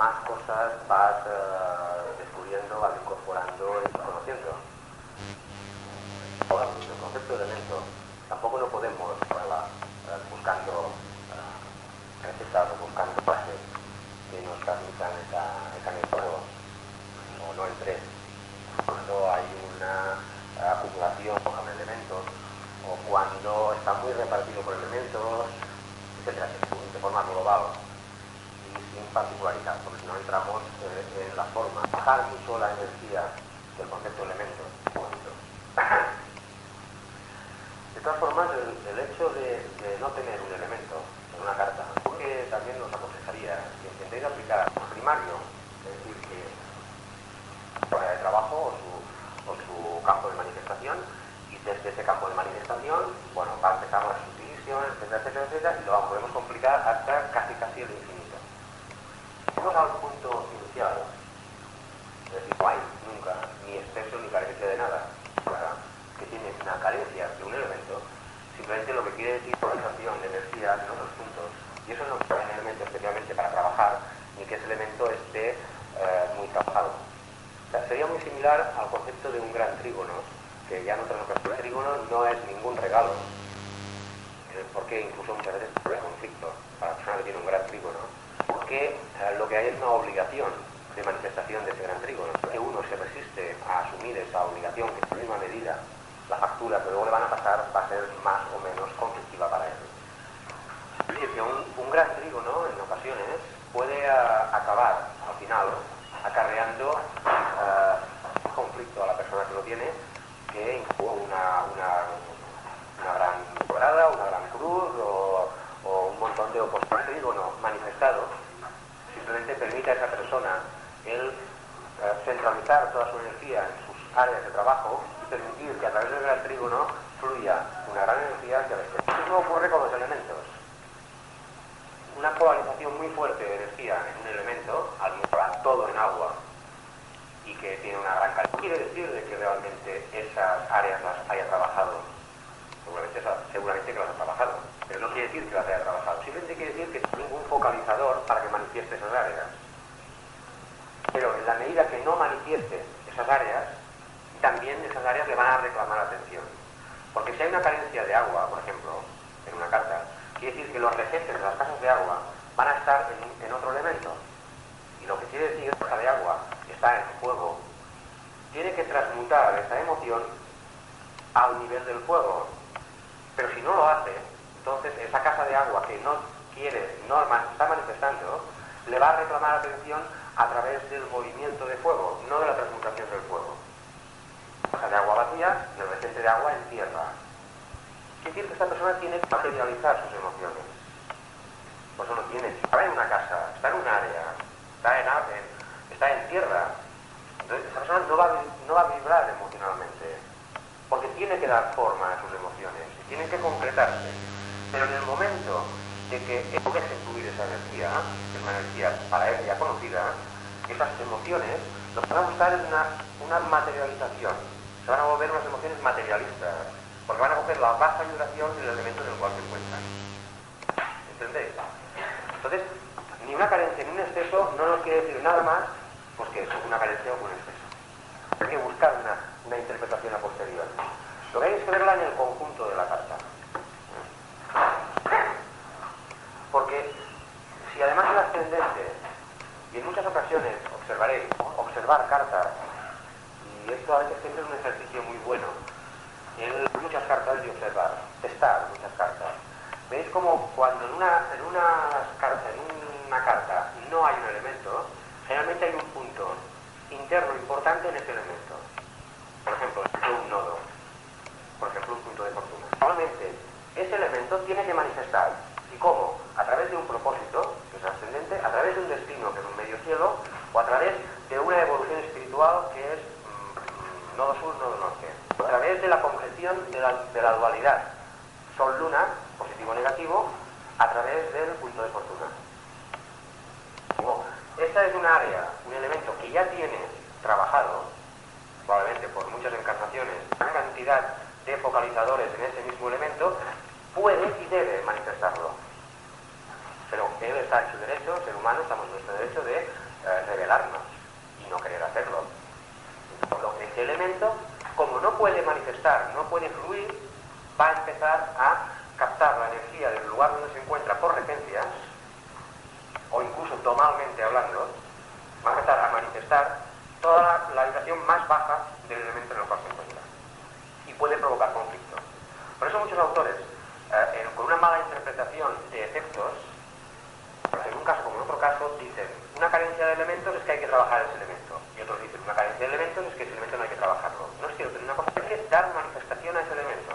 más cosas vas eh, descubriendo, vas incorporando y conociendo. Ahora, el concepto de elemento tampoco lo podemos ¿verdad? Buscando recetas o buscando frases que nos transmitan esa, esa o no el tres. Cuando hay una acumulación con elementos o cuando está muy repartido por elementos, etcétera, de forma global sin particularidad, porque si no entramos eh, en la forma. Bajar mucho la energía del concepto elemento. De todas formas, el, hecho de, no tener un elemento en una carta, porque también nos aconsejaría que intentéis aplicar un primario, es decir, que fuera de trabajo o su, su campo de manifestación, desde ese campo de manifestación, bueno, va a empezar la subdivisión, etcétera, etcétera, etcétera, y lo podemos complicar hasta casi casi el infinito. Vamos al punto inicial, es decir, no hay nunca ni exceso ni carencia de nada, que tiene una carencia de un elemento, simplemente lo que quiere decir polarización de energía en otros puntos, y eso no es un elemento especialmente para trabajar, ni que ese elemento esté eh, muy trabajado. sería muy similar al concepto de un gran trígono, que ya en otras ocasiones el trígono no es ningún regalo, eh, porque incluso muchas veces es conflicto. Para la persona que tiene un gran trígono, porque lo que hay es una obligación de manifestación de ese gran trígono, que uno se resiste a asumir esa obligación que en misma medida la factura que luego le van a pasar va a ser más o menos conflictiva para él. Es decir, que un, gran trígono en ocasiones puede acabar al final acarreando un conflicto a la persona que lo tiene que una, una, una gran cuadrada, una gran cruz o, un montón de oposiciones, no manifestado, simplemente a esa persona el eh, centralizar toda su energía en sus áreas de trabajo y permitir que a través del gran trígono fluya una gran energía hacia el exterior. Eso ocurre con los elementos. Una polarización muy fuerte de energía en un elemento, al todo en agua, y que tiene una gran calidad. quiere decir de que realmente esas áreas las haya trabajado. Seguramente, seguramente que las ha trabajado, pero no quiere decir que las haya trabajado. Simplemente quiere decir que no ningún focalizador para que manifieste esas áreas. Pero en la medida que no manifieste esas áreas, también esas áreas le van a reclamar atención. Porque si hay una carencia de agua, por ejemplo, en una carta, quiere decir que los regentes de las casas de agua van a estar en, otro elemento. Y lo que quiere decir casa de agua está en fuego, tiene que transmutar esa emoción al nivel del fuego. Pero si no lo hace, entonces esa casa de agua que no quiere, no está manifestando, le va a reclamar atención a través del movimiento de fuego, no de la transmutación del fuego. Casa de agua vacía y el reciente de agua en tierra. Quiere decir que esta persona tiene que materializar sus emociones. No tiene, está en una casa, está en un área, está en, en está en tierra. Entonces esa persona no va, no va a vibrar emocionalmente, porque tiene que dar forma a sus emociones, y tienen que concretarse. Pero en el momento de que deje fluir esa energía, que es una energía para él ya conocida, esas emociones lo que van a buscar una, una materialización. Se van a volver unas emociones materialistas, porque van a coger la baja vibración del elemento en el cual se encuentran. ¿Entendéis? Entonces, ni una carencia ni un exceso no nos quiere decir nada más porque es una carencia o un exceso. Hay que buscar una, interpretación a posterior. Lo que hay es que verla en el conjunto de la carta. Porque si además el ascendente, y en muchas ocasiones observaréis, observar cartas, y esto a veces es un ejercicio muy bueno, en muchas cartas y observar, testar muchas cartas. Veis como cuando en una, en una, en una carta no hay un elemento, generalmente hay un punto interno importante en ese elemento. Por ejemplo, un nodo, por ejemplo, un punto de fortuna. Normalmente, ese elemento tiene que manifestar. ¿Y cómo? A través de un propósito, que es ascendente, a través de un destino, que es un medio cielo, a través de una evolución espiritual, que es mm, nodo sur, nodo norte. A través de la concreción de la, de la dualidad, sol-luna, positivo-negativo, a través del punto de fortuna. Esta es un área, un elemento que ya tiene trabajado, probablemente por muchas encarnaciones, una cantidad de focalizadores en ese mismo elemento, puede y debe manifestarlo. Pero él está en su derecho, ser humano, estamos en nuestro derecho de eh, revelarnos y no querer hacerlo. Ese elemento, como no puede manifestar, no puede fluir, va a empezar a captar la energía del lugar donde se encuentra por regencias, o incluso tomalmente hablando, va a empezar a manifestar toda la, vibración más baja del elemento en el cual se encuentra. Y puede provocar conflicto. Por eso muchos autores, eh, con una mala interpretación de efectos, en un caso como en otro caso, dicen, carencia de elementos es que hay que trabajar ese elemento. Y otros dicen, una carencia de elementos es que ese elemento no hay que trabajarlo. No es cierto, una cosa es dar manifestación a ese elemento.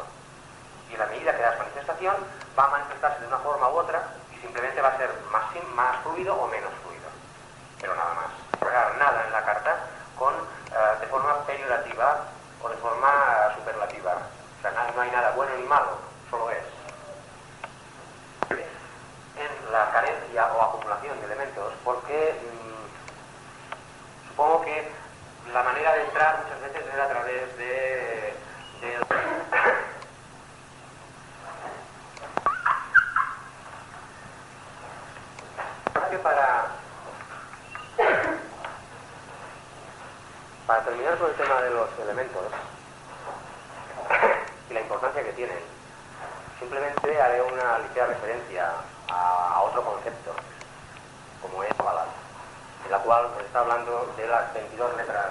Y en la medida que das manifestación, va a manifestarse de una forma u otra y simplemente va a ser más, más fluido o menos fluido. Pero nada más. Nada en la carta con, eh, de forma peyorativa o de forma eh, superlativa. O sea, no hay nada bueno ni malo, solo es en la carencia o acumulación de elementos porque mm, supongo que la manera de entrar muchas veces es a través de, de para para terminar con el tema de los elementos y la importancia que tienen. Simplemente haré una ligera referencia a, otro concepto, como es Kabbalah, en la cual se está hablando de las 22 letras.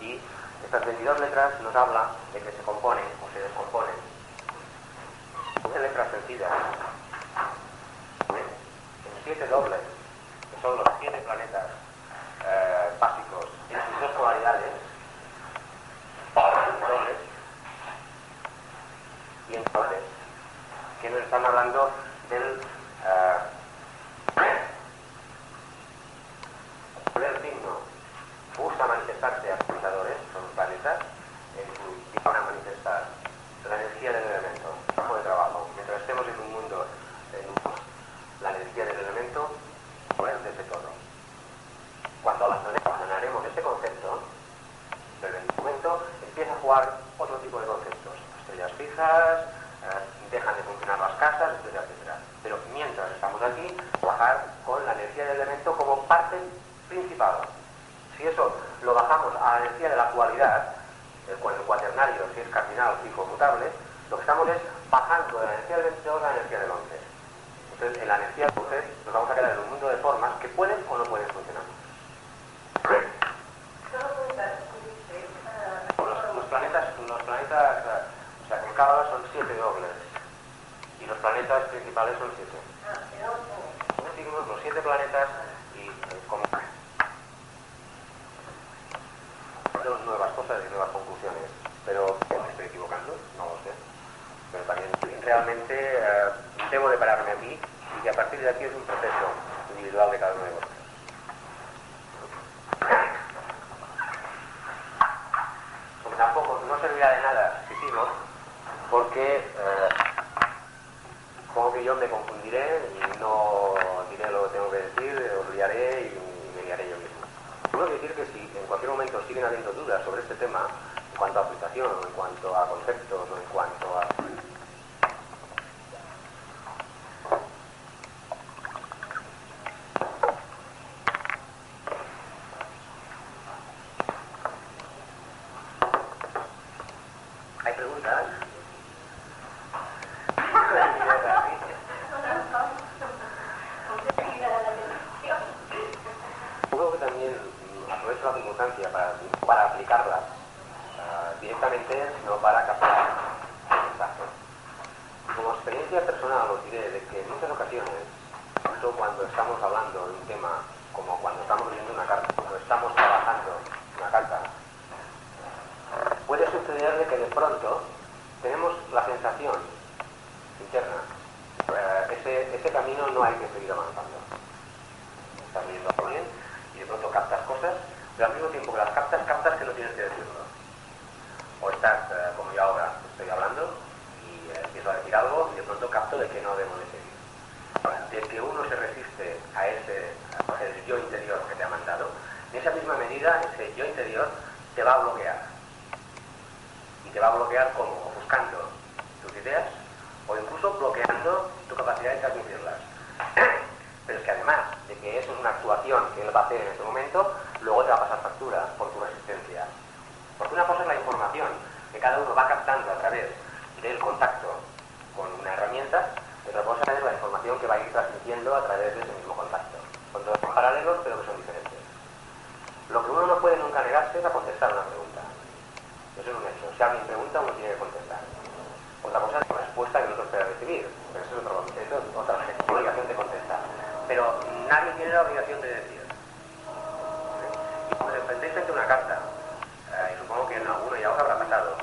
Y estas 22 letras nos habla de que se componen o se descomponen de letras sencillas, en siete dobles, que son los siete planetas eh, básicos en sus dos polaridades, dobles, y en dobles que nos están hablando del uh, signo gusta manifestarse a los pensadores, son planetas, en su van a manifestar la energía del elemento, el de trabajo. Mientras estemos en un mundo, en la energía del elemento, pues desde todo. Cuando abandonaremos ese concepto, el momento empieza a jugar otro tipo de conceptos. Estrellas fijas, funcionar las casas, etcétera, etcétera. Pero mientras estamos aquí, bajar con la energía del elemento como parte principal. Si eso lo bajamos a la energía de la cualidad, con el cuaternario, si es cardinal, fijo, mutable, lo que estamos es bajando de la energía del 22 a la energía del 11. Entonces, en la energía del 11 nos vamos a quedar en un mundo de formas que pueden o no pueden funcionar. Los, planetas, los planetas, o sea, con cada son siete dobles planetas principales son siete. Los siete planetas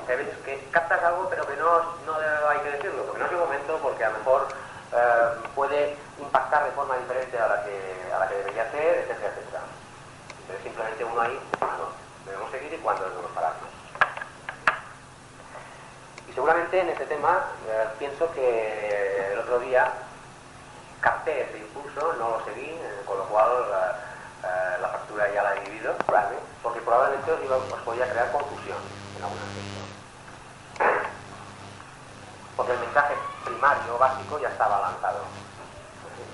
que, captas algo pero que no, no hay que decirlo, porque no es el momento, porque a lo mejor eh, puede impactar de forma diferente a la que, a la que debería ser, etcétera, etcétera. Entonces simplemente uno ahí, bueno, debemos seguir y cuándo debemos pararnos. Y seguramente en este tema eh, pienso que el otro día capté ese impulso, no lo seguí, eh, con lo cual la factura ya la he dividido, porque probablemente os, iba, os podía crear confusión en algún aspecto. Porque el mensaje primario, básico, ya estaba lanzado.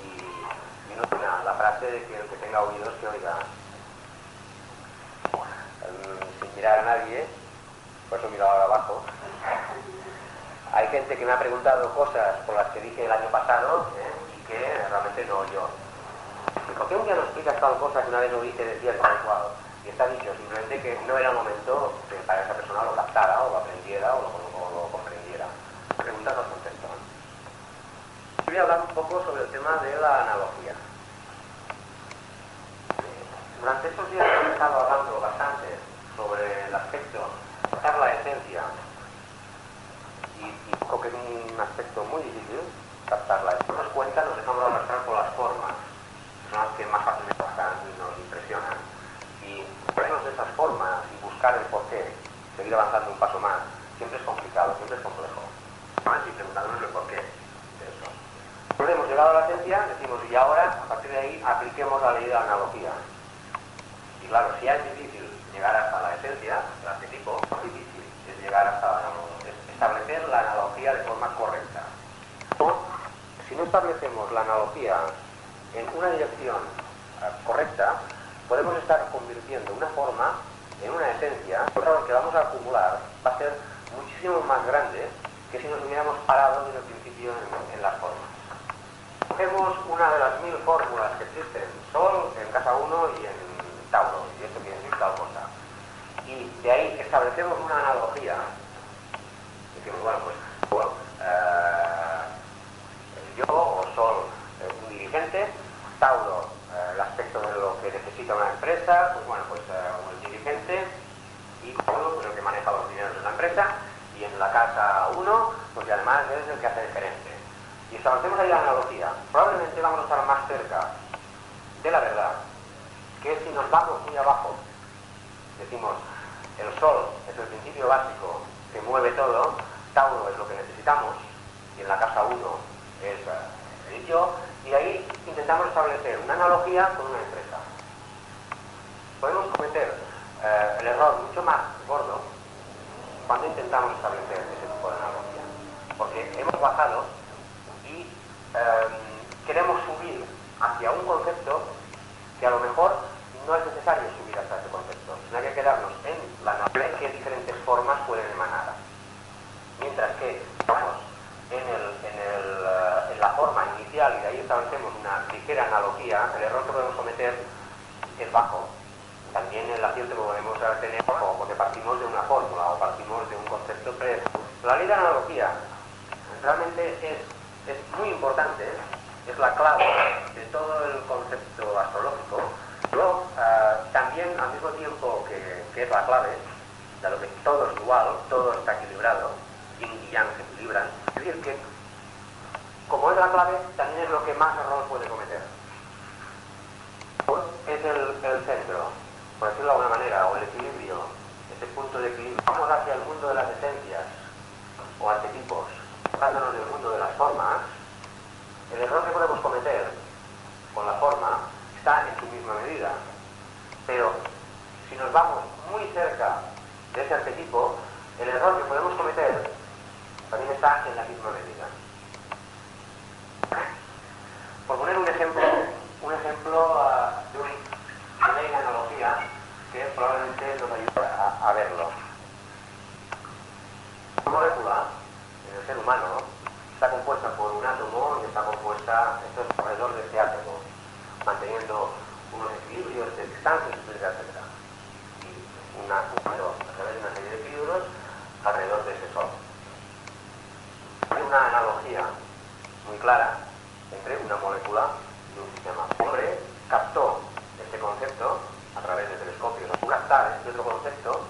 Y, y no una, la frase de que el que tenga oídos que oiga. sin mirar a nadie, por eso miro ahora abajo. Hay gente que me ha preguntado cosas por las que dije el año pasado ¿eh? y que realmente no oyó. ¿Por qué un día no explicas tal cosa que una vez no dije decía tal cual? Y está dicho, simplemente que no era el momento para esa persona lo captara o lo aprendiera o lo, o lo comprendiera. Preguntas no contesto. Voy a hablar un poco sobre el tema de la analogía. Durante estos días he estado hablando bastante sobre el aspecto, captar la esencia, y, y que es un aspecto muy difícil captarla. Si nos cuenta, nos dejamos arrastrar por las formas, son las que más fácilmente pasan y nos impresionan. Y ponernos de esas formas y buscar el porqué, seguir avanzando un paso más, siempre es complicado, siempre es complejo. Preguntándonos el porqué. A la esencia, decimos, y ahora, a partir de ahí, apliquemos la ley de la analogía. Y claro, si es difícil llegar hasta la esencia, arquetipo, es difícil es llegar hasta la es establecer la analogía de forma correcta. Si no establecemos la analogía en una dirección uh, correcta, podemos estar convirtiendo una forma en una esencia, lo que vamos a acumular va a ser muchísimo más grande que si nos hubiéramos parado desde el principio en, en las. Cogemos una de las mil fórmulas que existen, Sol en casa 1 y en Tauro, y esto quiere decir tal cosa. Y de ahí establecemos una analogía. Decimos, bueno, pues, eh, yo o Sol eh, un dirigente, Tauro eh, el aspecto de lo que necesita una empresa, pues bueno, pues un dirigente y Tauro, pues el que maneja los dineros de la empresa, y en la casa 1, pues además es el que hace gerente. Y establecemos ahí la analogía. Probablemente vamos a estar más cerca de la verdad que si nos vamos muy abajo, decimos, el sol es el principio básico que mueve todo, Tauro es lo que necesitamos, y en la casa 1 es eh, el yo, y ahí intentamos establecer una analogía con una empresa. Podemos cometer eh, el error mucho más gordo cuando intentamos establecer ese tipo de analogía, porque hemos bajado eh, queremos subir hacia un concepto que a lo mejor no es necesario subir hasta ese concepto, sino hay que quedarnos en la en qué diferentes formas pueden emanar. Mientras que vamos uh, en, la forma inicial y de ahí establecemos una ligera analogía, el error que podemos cometer es bajo. También el acierto que podemos tener bajo, porque partimos de una fórmula o partimos de un concepto pre. La ley de analogía realmente es, es muy importante, es la clave de todo el concepto astrológico. Luego, uh, también al mismo tiempo que, que es la clave, de lo que todo es igual, todo está equilibrado, yin y yang se equilibran. Es decir, que como es la clave, también es lo que más error puede cometer. Es el, el, centro, por decirlo de alguna manera, o el equilibrio, ese punto de equilibrio. Vamos hacia el mundo de las esencias o arquetipos, adentrándonos en el mundo de las formas, el error que podemos cometer con la forma está en su misma medida. Pero si nos vamos muy cerca de ese arquetipo, el error que podemos cometer también está en la misma medida. Por poner un ejemplo, un ejemplo uh, de, una analogía que probablemente nos ayuda a, a verlo. Una molécula humano está compuesta por un átomo y está compuesta, esto es alrededor de ese átomo, manteniendo unos equilibrios de distancia, etcétera, etcétera. Y una, a través de una serie de equilibrios alrededor de ese Sol. Hay una analogía muy clara entre una molécula y un sistema. El hombre captó este concepto a través de telescopios. Captar este otro concepto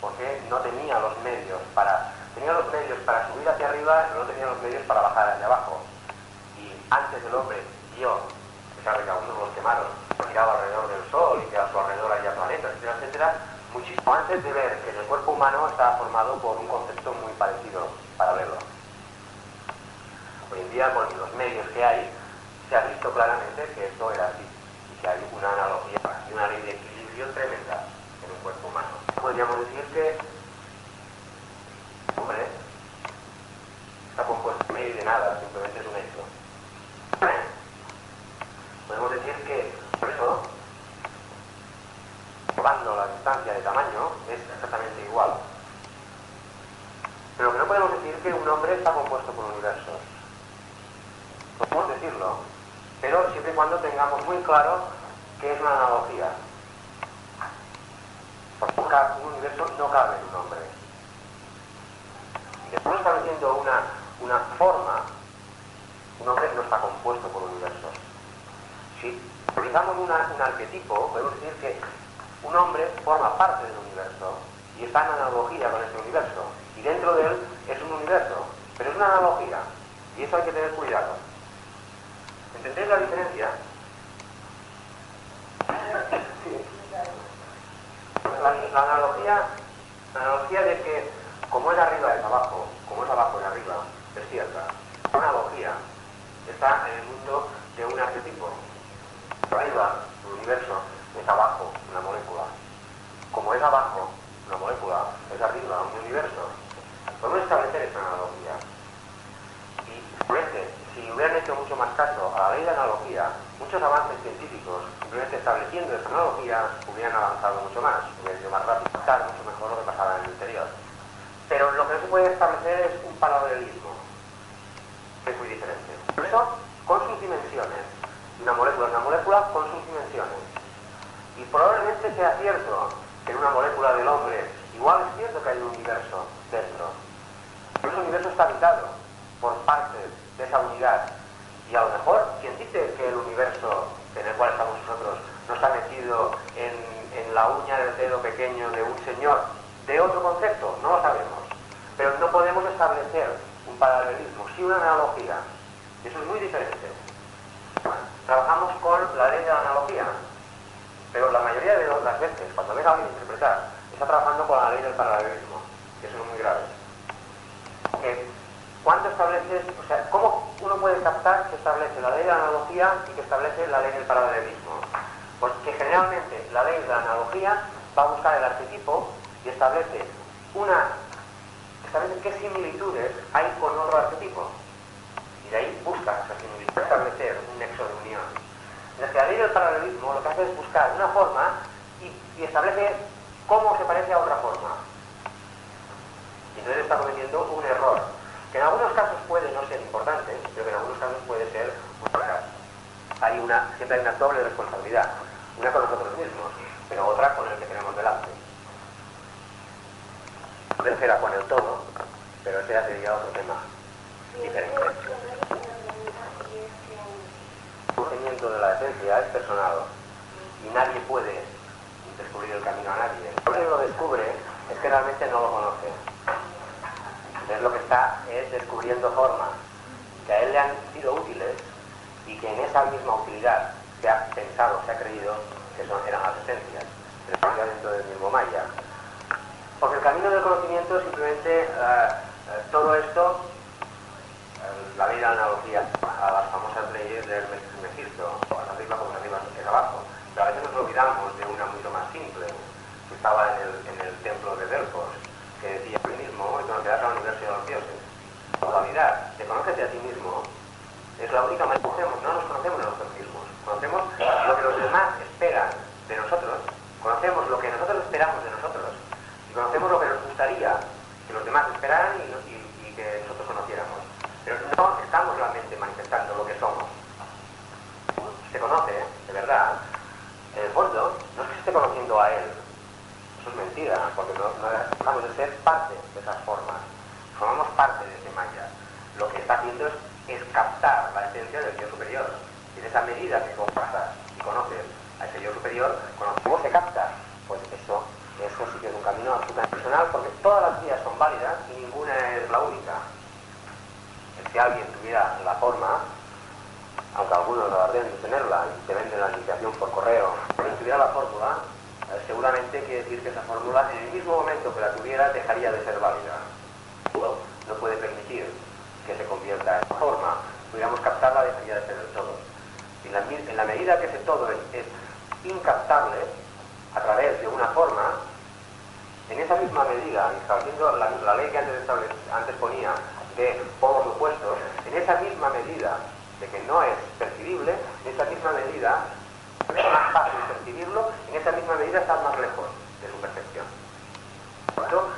porque no tenía los medios para tenía los medios para subir hacia arriba, no tenía los medios para bajar hacia abajo. Y antes el hombre vio que algunos los quemaron, giraba alrededor del Sol y que a su alrededor había planetas, etcétera, etcétera, muchísimo antes de ver que el cuerpo humano estaba formado por un concepto muy parecido para verlo. Hoy en día, con los medios que hay, se ha visto claramente que esto era así y que hay una analogía y una ley de equilibrio tremenda en un cuerpo humano. Podríamos decir que hombre está compuesto medio de nada, simplemente es un hecho. Podemos decir que por eso, probando la distancia de tamaño, es exactamente igual. Pero que no podemos decir que un hombre está compuesto por universos. Podemos decirlo, pero siempre y cuando tengamos muy claro que es una analogía. Porque un universo no cabe en un hombre. Después estableciendo una, una forma, un hombre no está compuesto por universos. Si utilizamos un arquetipo, podemos decir que un hombre forma parte del universo y está en analogía con este universo. Y dentro de él es un universo, pero es una analogía. Y eso hay que tener cuidado. ¿Entendéis la diferencia? La, analogía, la analogía de que como es arriba es abajo, como es abajo es arriba, es cierta. La analogía está en el mundo de un arquetipo. Arriba, el universo, es abajo, una molécula. Como es abajo, una molécula, es arriba, un universo. Podemos establecer esta analogía. Y si hubieran hecho mucho más caso a la ley de analogía, muchos avances científicos, simplemente estableciendo esta analogía, hubieran avanzado mucho más, hubieran ido más rápido, mucho mejor lo que pasaba en el interior. Pero lo que no se puede establecer es un paralelismo, que es muy diferente. Eso, con sus dimensiones, una molécula es una molécula con sus dimensiones. Y probablemente sea cierto que en una molécula del hombre, igual es cierto que hay un universo dentro, pero ese universo está habitado por partes de esa unidad. Y a lo mejor, quien dice que el universo en el cual estamos nosotros no está metido en, en la uña del dedo pequeño de un señor de otro concepto, no lo sabemos. Pero no podemos establecer un paralelismo, sí una analogía. Eso es muy diferente. Trabajamos con la ley de la analogía, pero la mayoría de las veces, cuando venga alguien interpretar, está trabajando con la ley del paralelismo, que eso es muy grave. ¿Cuánto establece, o sea, cómo uno puede captar que establece la ley de la analogía y que establece la ley del paralelismo? Porque generalmente la ley de la analogía va a buscar el arquetipo y establece una establece qué similitudes hay con otro arquetipo. Y de ahí busca esa similitud, establecer un nexo de unión. La ley del paralelismo lo que hace es buscar una forma y, y establece cómo se parece a otra forma. Y entonces está cometiendo un error que en algunos casos puede no ser importante, pero que en algunos casos puede ser muy Hay una, siempre hay una doble responsabilidad, una con nosotros mismos, pero otra con el que tenemos delante. Tercera con el todo, pero ese ya sería otro tema diferente. El conocimiento de la esencia es personal y nadie puede descubrir el camino a nadie. El que lo descubre es que realmente no lo conoce entonces lo que está es descubriendo formas que a él le han sido útiles y que en esa misma utilidad se ha pensado, se ha creído que eran las esencias, pero dentro del mismo Maya. Porque el camino del conocimiento simplemente, eh, eh, todo esto, eh, la la analogía a las famosas leyes del O arriba como arriba abajo, pero a veces nos olvidamos de una mucho más simple, que estaba en el, en el templo de Delfos, que decía ti mismo y conocerás al universo de los dioses. La dualidad de conocerte a ti mismo es la única manera que conocemos, el fondo, no es que esté conociendo a él. Eso es mentira, porque no, no de ser parte de esas formas. Formamos parte de ese maya. Lo que está haciendo es, captar la esencia del yo superior. Y en esa medida que compasas y conoces a ese yo superior, ¿cómo se capta? Pues eso, eso sí que es un camino absolutamente personal, porque todas las vías son válidas y ninguna es la única. Si alguien tuviera la forma aunque algunos lo de tenerla y te venden la iniciación por correo, si tuviera la fórmula, eh, seguramente quiere decir que esa fórmula en el mismo momento que la tuviera dejaría de ser válida. No puede permitir que se convierta en forma. Pudiéramos captarla, dejaría de ser del todo. En la, en la medida que ese todo es, incaptable a través de una forma, en esa misma medida, estableciendo la, la ley que antes, antes ponía de polos opuestos, en esa misma medida de que no es percibible, en esa misma medida es más fácil percibirlo, en esa misma medida está más lejos de su percepción. Por eso,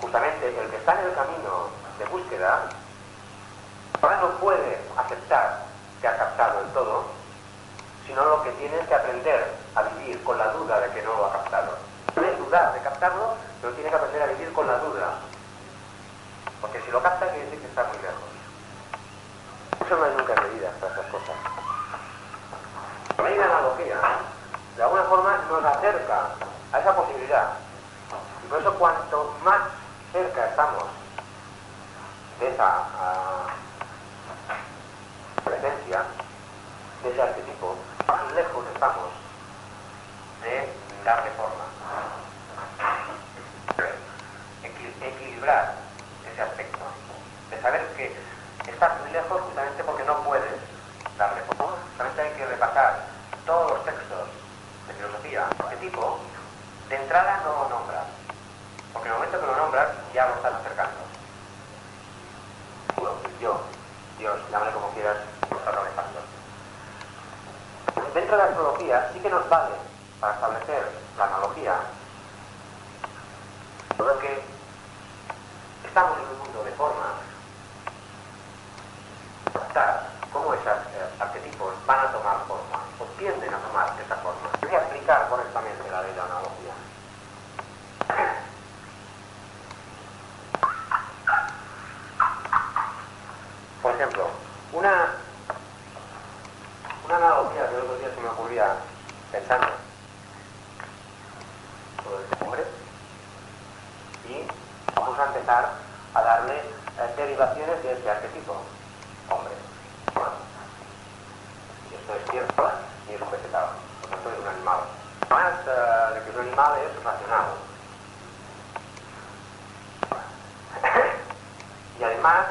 justamente el que está en el camino de búsqueda, ahora no puede aceptar que ha captado el todo, sino lo que tiene es que aprender a vivir con la duda de que no lo ha captado. Puede dudar de captarlo, pero tiene que aprender a vivir con la duda. Porque si lo capta, quiere decir que está muy lejos. No hay nunca medida para esas cosas. La medida analogía, de alguna forma, nos acerca a esa posibilidad. Y por eso cuanto más cerca estamos de esa uh, presencia, de ese arquetipo, más lejos estamos de darle forma. Equilibrar ese aspecto, de saber que estás muy lejos justamente porque no puedes darle forma. Solamente hay que repasar todos los textos de filosofía de este de entrada no lo nombras, porque en el momento que lo nombras ya lo estás acercando. Yo, Dios, llámale como quieras, los artefactos. Dentro de la astrología sí que nos vale para establecer la analogía, lo que estamos en un mundo de formas, cómo esos eh, arquetipos van a tomar forma, o tienden a tomar esa forma. Voy a explicar correctamente la ley de la analogía. Por ejemplo, una, una analogía que el otro día se me ocurría pensando sobre este hombre y vamos a empezar a darle eh, derivaciones de este arquetipo, hombre. Y esto es cierto y es un vegetal, por tanto es un animal. Además uh, de que un animal es racional. y además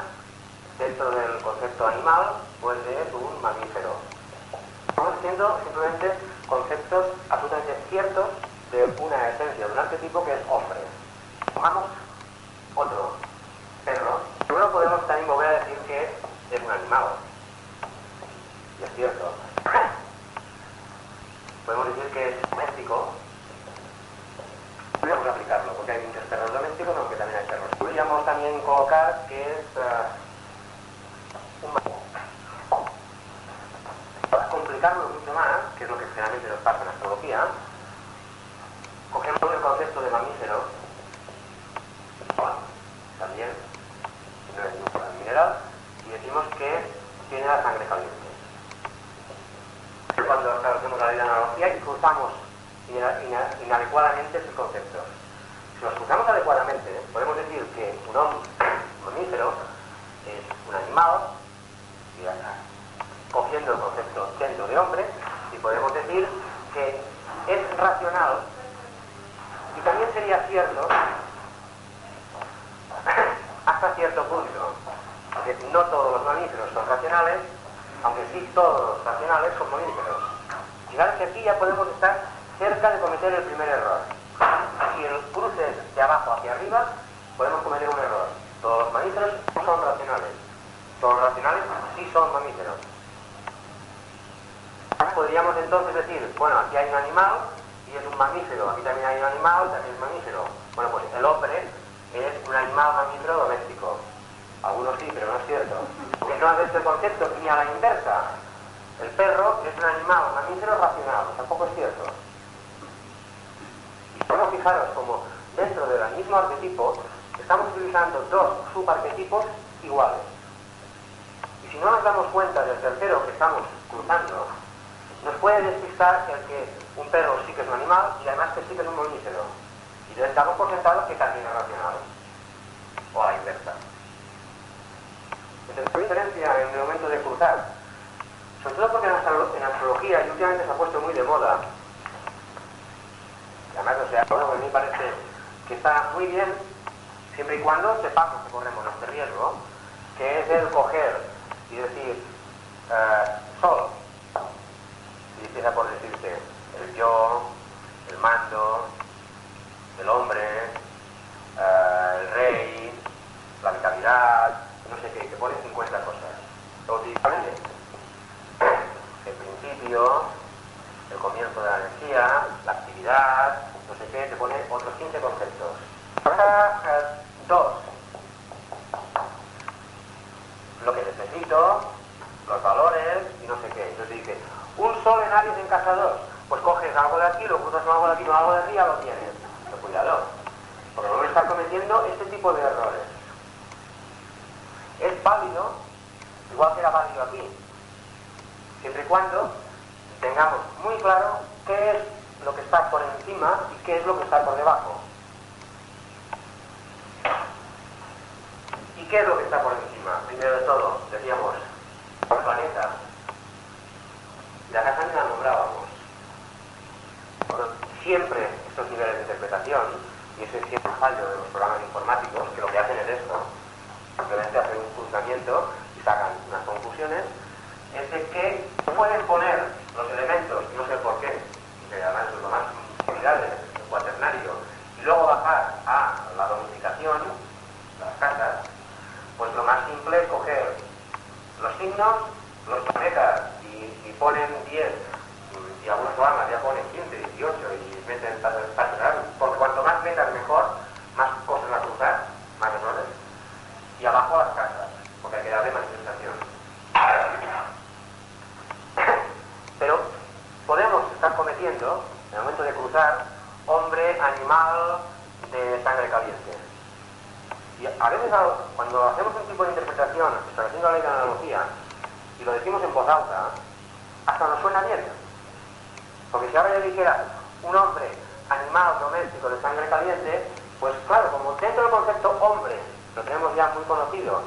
dentro del concepto animal, pues es un mamífero. Estamos haciendo simplemente conceptos absolutamente ciertos de una esencia, de un arquetipo que es hombre. Pongamos otro, perro. Luego podemos también volver a decir que es un animal. Y es cierto. podemos decir que es doméstico. Podríamos aplicarlo, porque hay muchos perros domésticos, aunque también hay perros. Podríamos también colocar que es... Uh, para complicarlo mucho más, que es lo que generalmente nos pasa en astrología, cogemos el concepto de mamífero, también, no es un mineral, y decimos que tiene la sangre caliente. Cuando establecemos la ley de analogía y cruzamos inadecuadamente sus conceptos. Si los cruzamos adecuadamente, podemos decir que un hombre mamífero es un animal, cogiendo el dentro de hombre, y podemos decir que es racional, y también sería cierto hasta cierto punto, que no todos los mamíferos son racionales, aunque sí todos los racionales son mamíferos. Fijaros que aquí ya podemos estar cerca de cometer el primer error. Si el cruce es de abajo hacia arriba, podemos cometer un error. Todos los mamíferos son racionales. Todos los racionales sí son mamíferos. Podríamos entonces decir, bueno, aquí hay un animal y es un mamífero, aquí también hay un animal, también es mamífero. Bueno, pues el hombre es un animal mamífero doméstico. Algunos sí, pero no es cierto. Porque no es este concepto ni a la inversa. El perro es un animal mamífero racional, tampoco es cierto. Y bueno, fijaros como dentro del mismo arquetipo estamos utilizando dos subarquetipos iguales. Y si no nos damos cuenta del tercero que estamos cruzando, nos puede despistar el que un perro sí que es un animal y además que sí que es un mamífero. Y entonces damos por sentado que también es racional. O a la inversa. Entonces, ¿qué diferencia en el momento de cruzar? Sobre todo porque en astrología, y últimamente se ha puesto muy de moda, además, o sea, bueno, a mí me parece que está muy bien siempre y cuando sepamos que corremos este riesgo, que es el coger y decir, eh, sol, y empieza por decirte el yo, el mando, el hombre, eh, el rey, la vitalidad, no sé qué, que pone 50 cosas. El principio, el comienzo de la energía, la actividad, no sé qué, te pone otros 15 conceptos. Ahora, eh, dos. Lo que necesito, los valores y no sé qué. Entonces dice, un sol en Aries en casa 2. Pues coges algo de aquí, lo juntas con algo de aquí, con algo de arriba, lo tienes. Pero cuidado, porque no estás cometiendo este tipo de errores. Es válido, igual que era válido aquí, siempre y cuando tengamos muy claro qué es lo que está por encima y qué es lo que está por debajo. ¿Y qué es lo que está por encima? Primero de todo, decíamos, el planeta. La casa ni la nombrábamos. siempre estos niveles de interpretación, y ese es siempre fallo de los programas informáticos, que lo que hacen es esto, simplemente hacen un cruzamiento y sacan unas conclusiones, es de que pueden poner los elementos, no sé por qué, que además es lo más similar el cuaternario, y luego bajar a la domesticación, las casas, pues lo más simple es coger los signos, los planetas, ponen 10, y algunos programas ya ponen 15, 18, y meten para porque cuanto más metas mejor, más cosas a cruzar, más errores, y abajo las casas, porque hay que darle manifestación. Pero podemos estar cometiendo, en el momento de cruzar, hombre, animal, de sangre caliente. Y a veces cuando hacemos un tipo de interpretación estableciendo la ley de analogía y lo decimos en voz alta, hasta nos suena bien. Porque si ahora yo dijera un hombre, animal, doméstico, de sangre caliente, pues claro, como dentro del concepto hombre lo tenemos ya muy conocido,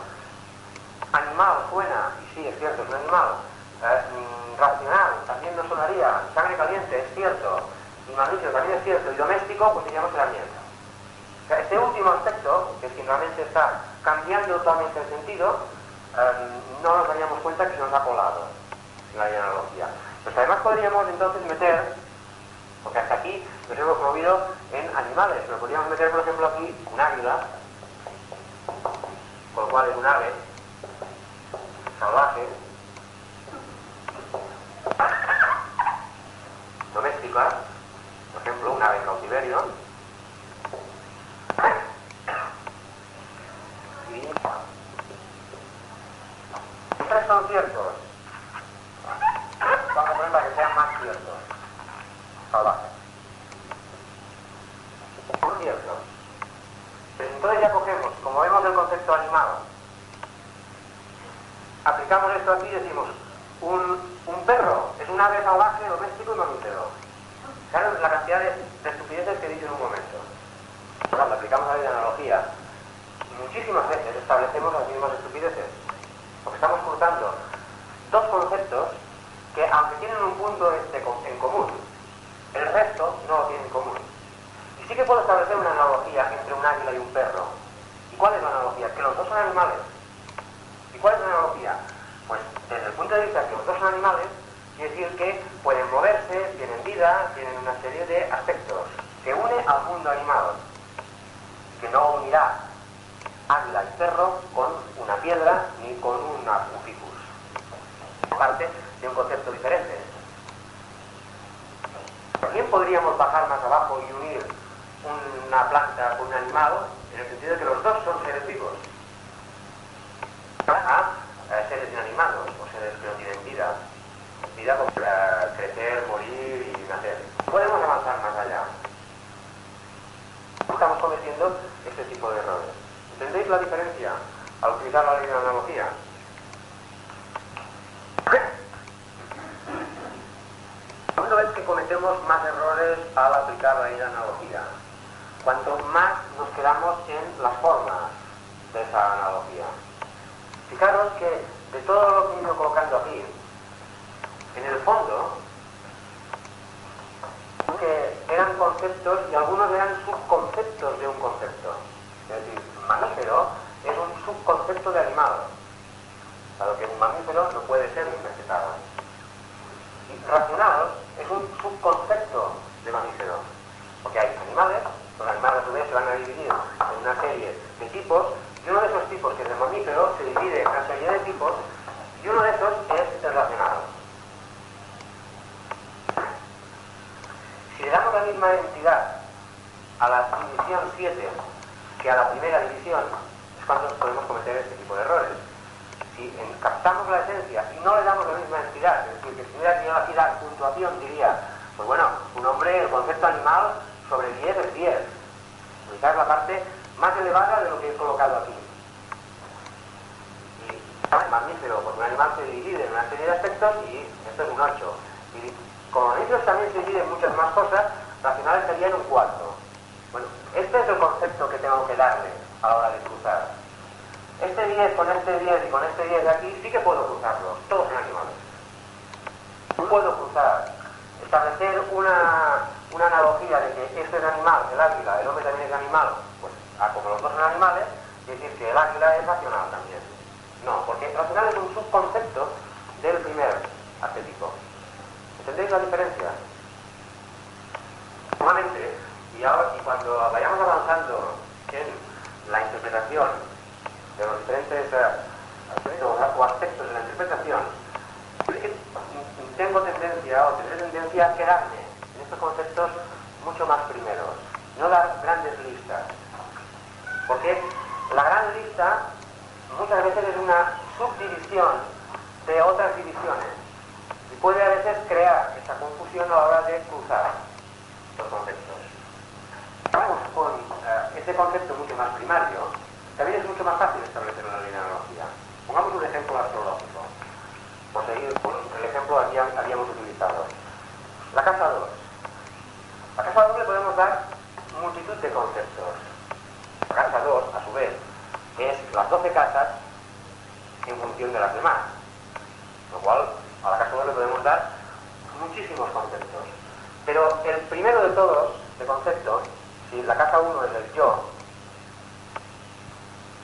animal suena, y sí, es cierto, es un animal, eh, racional, también nos sonaría, sangre caliente, es cierto, y mamífero también es cierto, y doméstico, pues diríamos herramienta este último aspecto, que si realmente está cambiando totalmente el sentido, em, no nos daríamos cuenta que se nos ha colado la analogía. Pues además podríamos entonces meter, porque hasta aquí nos hemos movido en animales, pero podríamos meter, por ejemplo, aquí un águila, con lo cual es un ave salvaje, doméstica, por ejemplo, un ave cautiverio, tres son ciertos. Vamos a poner para que sean más ciertos. Salvajes. Son ciertos. Pero entonces ya cogemos, como vemos el concepto animado, aplicamos esto aquí y decimos, un, un perro es un ave salvaje, doméstico y mamífero. Claro, la cantidad de, de estupideces que he dicho en un momento. Cuando aplicamos la ley de analogía, muchísimas veces establecemos las mismas estupideces porque estamos cruzando dos conceptos que, aunque tienen un punto en común, el resto no lo tienen en común. Y sí que puedo establecer una analogía entre un águila y un perro. ¿Y cuál es la analogía? Que los dos son animales. ¿Y cuál es la analogía? Pues desde el punto de vista que los dos son animales, quiere decir que pueden moverse, tienen vida, tienen una serie de aspectos que une al mundo animal, que no unirá águila y perro con una piedra ni con una, un ficus. Parte de un concepto diferente. También podríamos bajar más abajo y unir una planta con un animal en el sentido de que los dos son seres vivos. A, seres inanimados o seres que no tienen vida. Vida para crecer, morir y nacer. Podemos avanzar más allá. Estamos cometiendo este tipo de errores. ¿Entendéis la diferencia al utilizar la ley de analogía? Cuando es que cometemos más errores al aplicar la ley de analogía? Cuanto más nos quedamos en las formas de esa analogía. Fijaros que de todo lo que he ido colocando aquí, en el fondo, que eran conceptos y algunos eran subconceptos de un concepto. Es decir, mamífero es un subconcepto de animal, dado que un mamífero no puede ser un vegetal. Y racional es un subconcepto de mamífero, porque hay animales, animales a su vez se van a dividir en una serie de tipos, y uno de esos tipos, que es el mamífero, se divide en una serie de tipos, y uno de esos es el racional. Si le damos la misma entidad a la división 7 que a la primera división, es cuando podemos cometer este tipo de errores. Si captamos la esencia y no le damos la misma entidad, es decir, que si hubiera tenido aquí la puntuación diría, pues bueno, un hombre, el concepto animal sobre 10 es 10. Ubicar la parte más elevada de lo que he colocado aquí. Y mamífero, porque un animal se divide en una serie de aspectos y esto es un 8. Y como mamíferos también se dividen muchas más cosas, racionales serían un 4. Bueno, este es el concepto que tengo que darle a la hora de cruzar. Este 10 con este 10 y con este 10 de aquí sí que puedo cruzarlos, todos son animales. Puedo cruzar, establecer una, una analogía de que este es animal, el águila, el hombre también es animal, pues como los dos son animales, decir que el águila es racional también. No, porque racional es un subconcepto del primer arquetipo. ¿Entendéis la diferencia? Nuevamente, y, ahora, y cuando vayamos avanzando en la interpretación de los diferentes aspectos o aspectos de la interpretación, tengo tendencia o tendré tendencia a quedarme estos conceptos mucho más primeros, no dar grandes listas. Porque la gran lista muchas veces es una subdivisión de otras divisiones y puede a veces crear esa confusión a la hora de cruzar los conceptos. Vamos con uh, este concepto mucho más primario, también es mucho más fácil establecer una analogía. Pongamos un ejemplo astrológico, por seguir por el ejemplo que habíamos utilizado. La casa 2. A casa 2 le podemos dar multitud de conceptos. La casa 2, a su vez, es las 12 casas en función de las demás. Lo cual, a la casa 2 le podemos dar muchísimos conceptos. Pero el primero de todos, de conceptos, si la casa 1 es el yo,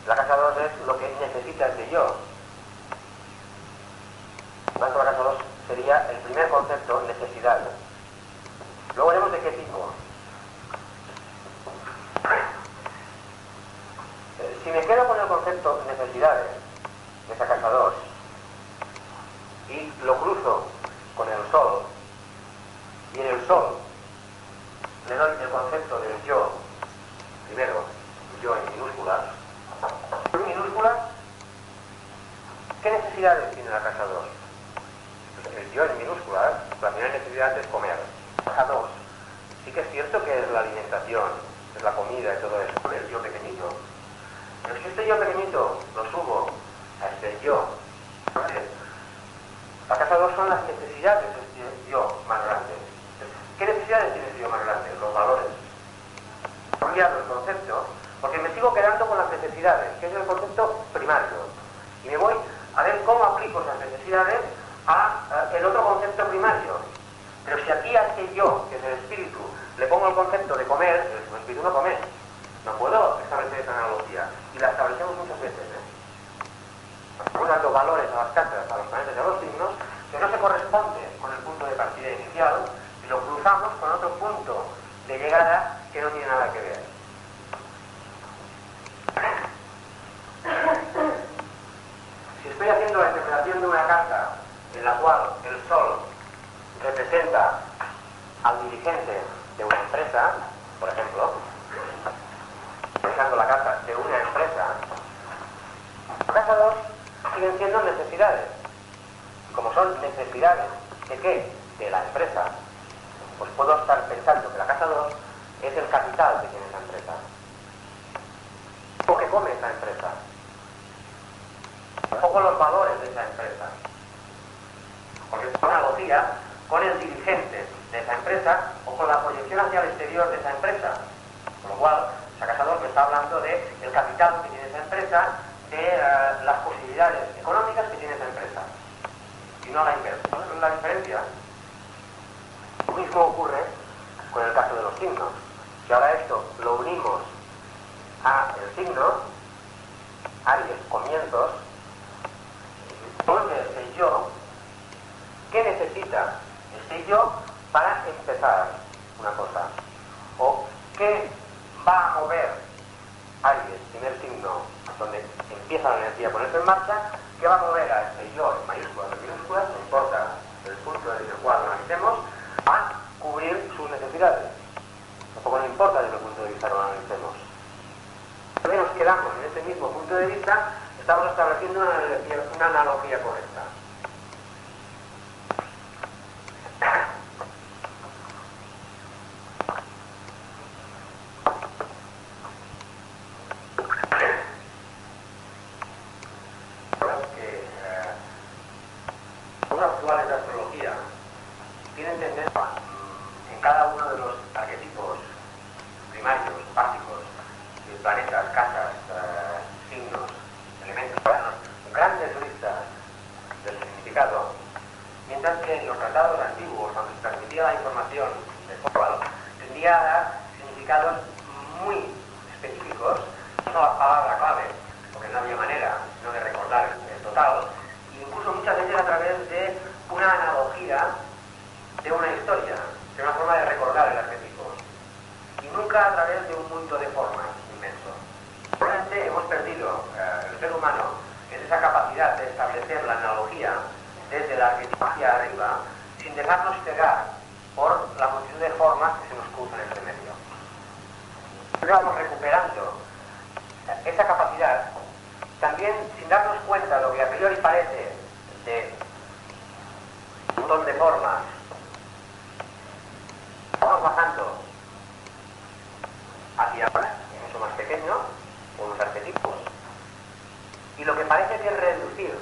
la casa 2 es lo que necesita de yo. Por tanto, la casa 2 sería el primer concepto, necesidad. Luego veremos de qué tipo. Eh, si me quedo con el concepto necesidades de esa casa 2 y lo cruzo con el sol, y en el sol le doy el concepto del yo, primero, yo en minúsculas, en minúsculas, ¿qué necesidades tiene la casa 2? Pues el yo en minúsculas, la primera necesidad es comer. Casa 2, sí que es cierto que es la alimentación, es la comida y todo eso, el yo pequeñito. Pero si este yo pequeñito lo subo a este yo, la casa 2 son las necesidades de este yo más grande. ¿Qué necesidades tiene ese yo más grande? Los valores. He cambiado el concepto porque me sigo quedando con las necesidades, que es el concepto primario. Y me voy a ver cómo aplico esas necesidades a, el otro concepto primario. Pero si aquí a este yo, que es el espíritu, le pongo el concepto de comer, el espíritu no come. No puedo establecer esa analogía. Y la establecemos muchas veces. ¿eh? Estamos dando valores a las cartas, a los planetas y a los signos, que no se corresponde con el punto de partida inicial, y lo cruzamos con otro punto de llegada que no tiene nada que ver. Si estoy haciendo la interpretación de una carta en la cual el sol representa al dirigente de una por ejemplo, dejando la carta de una empresa, casa 2 siguen siendo necesidades. Como son necesidades de qué? De la empresa, pues puedo estar pensando que la casa 2 es el capital que tiene esa empresa. O que come esa empresa. Poco los valores de esa empresa. Porque es una con el dirigente de esa empresa o con la proyección hacia el exterior de esa empresa. Con lo cual, Sacasador me está hablando del el capital que tiene esa empresa, de eh, las posibilidades económicas que tiene esa empresa. Y no la inversa. La diferencia. Lo mismo ocurre con el caso de los signos. Si ahora esto lo unimos a el signo, Aries, comienzos, entonces el yo, ¿qué necesita este yo para empezar una cosa? ¿O qué va a mover Aries, primer signo, donde empieza la energía a ponerse en marcha, ¿qué va a mover a este yo en mayúsculas o minúsculas, no importa el punto en el cual analicemos, a cubrir sus necesidades? Tampoco no importa desde el punto de vista que lo analicemos. Si nos quedamos en ese mismo punto de vista, estamos estableciendo una una analogía correcta. un mundo de formas inmenso. Probablemente hemos perdido, eh, el ser humano, en esa capacidad de establecer la analogía desde la arquitectura hacia arriba, sin dejarnos cegar por la multitud de formas que se nos cruzan entre medio. Estamos recuperando esa capacidad, también sin darnos cuenta de lo que a priori parece de un montón de formas, hacia ahora, mucho más pequeño, con unos arquetipos. Y lo que parece que es reducir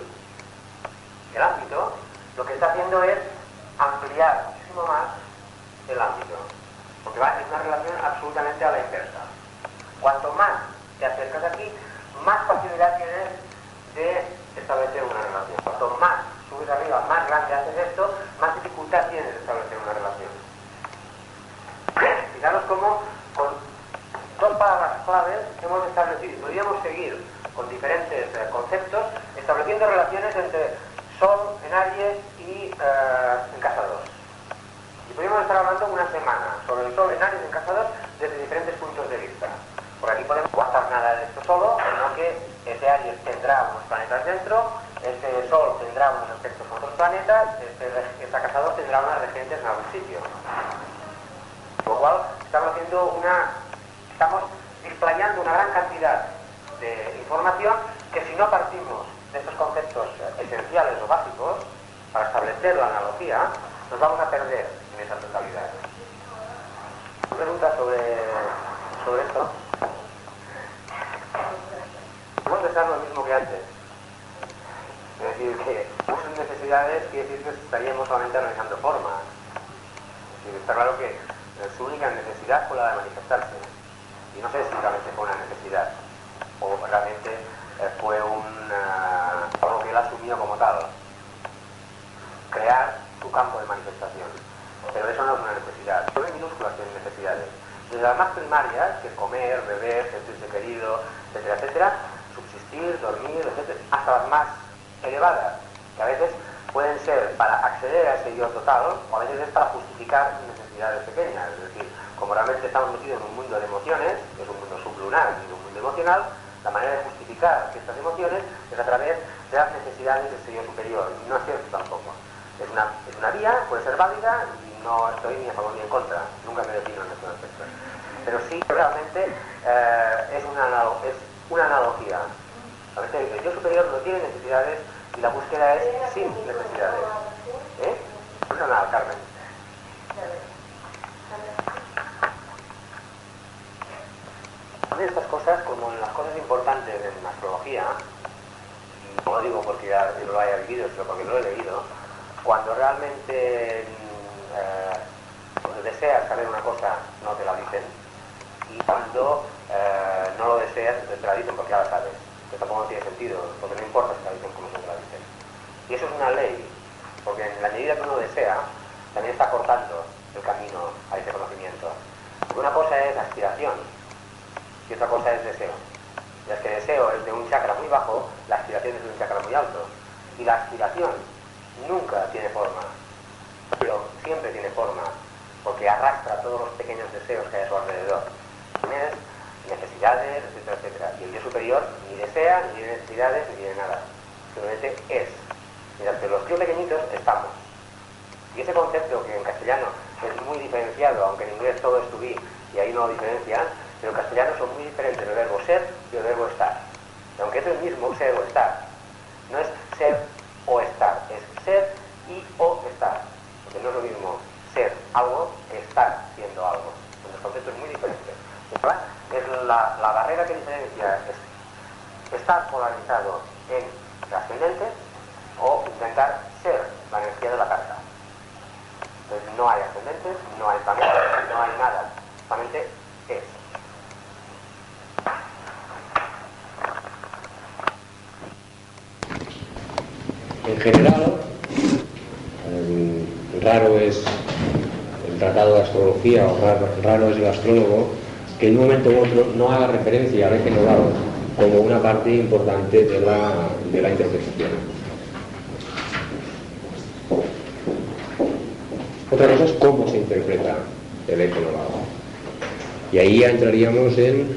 el ámbito, lo que está haciendo es ampliar muchísimo más el ámbito. Porque va en una relación absolutamente a la inversa. Cuanto más te acercas aquí, más facilidad tienes de establecer una relación. Cuanto más subes arriba, más grande haces esto, más dificultad tienes de establecer una relación. Fijaros cómo palabras claves que hemos establecido y podríamos seguir con diferentes eh, conceptos estableciendo relaciones entre Sol en Aries y eh, en Casa 2. Y podríamos estar hablando una semana sobre el Sol en Aries en Casa 2 desde diferentes puntos de vista. Por aquí podemos guardar nada de esto solo, sino que ese Aries tendrá unos planetas dentro, ese Sol tendrá unos aspectos con otros planetas, este, esta Casa 2 tendrá unas regentes en algún sitio. Con lo cual, estamos haciendo una estamos displayando una gran cantidad de información que si no partimos de estos conceptos esenciales o básicos para establecer la analogía, nos vamos a perder en esa totalidad. Preguntas sobre, sobre esto? Podemos pensar lo mismo que antes. Es decir, que muchas necesidades quiere decir que estaríamos solamente analizando formas. Es decir, está claro que eh, su única necesidad fue la de manifestarse y no sé si realmente fue una necesidad o realmente eh, fue un eh, algo que él ha asumió como tal. Crear su campo de manifestación. Pero eso no es una necesidad. Son minúsculas tienen necesidades. Desde las más primarias, que comer, beber, sentirse querido, etcétera, etcétera, subsistir, dormir, etcétera, hasta las más elevadas, que a veces pueden ser para acceder a ese yo total o a veces es para justificar necesidades pequeñas, es decir, como realmente estamos metidos en un mundo de emociones, que es un mundo sublunar y un mundo emocional, la manera de justificar estas emociones es a través de las necesidades del sello superior, y no es cierto tampoco. Es una, es una vía, puede ser válida, y no estoy ni a favor ni en contra, nunca me defino en estos aspectos. Pero sí, realmente eh, es, una, es una analogía. A veces el yo superior no tiene necesidades y la búsqueda es sin necesidades. ¿Eh? Pues nada, Carmen. De estas cosas, como en las cosas importantes en astrología, no lo digo porque ya lo haya vivido, sino porque lo he leído, cuando realmente eh, deseas saber una cosa, no te la dicen, y cuando eh, no lo deseas, te la dicen porque ya la sabes. Que tampoco tiene sentido, porque no importa si te la dicen como se te la dicen. Y eso es una ley, porque en la medida que uno desea, también está cortando el camino a ese conocimiento. Porque una cosa es aspiración y otra cosa es deseo. Y es que deseo es de un chakra muy bajo, la aspiración es de un chakra muy alto. Y la aspiración nunca tiene forma, pero siempre tiene forma, porque arrastra todos los pequeños deseos que hay a su alrededor. Necesidades, etcétera. Y el yo superior ni desea, ni tiene necesidades, ni tiene nada. Simplemente es. Mientras que los tíos pequeñitos estamos. Y ese concepto que en castellano es muy diferenciado, aunque en inglés todo es to be, y ahí no diferencian, pero en castellano son muy diferentes el verbo ser y el verbo estar. Aunque es el mismo ser o estar, no es ser o estar, es ser y o estar. Porque no es lo mismo ser algo que estar siendo algo. Son dos conceptos muy diferentes. Es la, la barrera que diferencia es estar polarizado en trascendente o intentar ser la energía de la carta. Entonces no hay ascendentes, no hay planetas, no hay nada. Solamente es. En general, raro es el tratado de astrología o raro, es el astrólogo que en un momento u otro no haga referencia al eje nodal como una parte importante de la, de la interpretación. Otra cosa es cómo se interpreta el eje nodal. Y ahí ya entraríamos en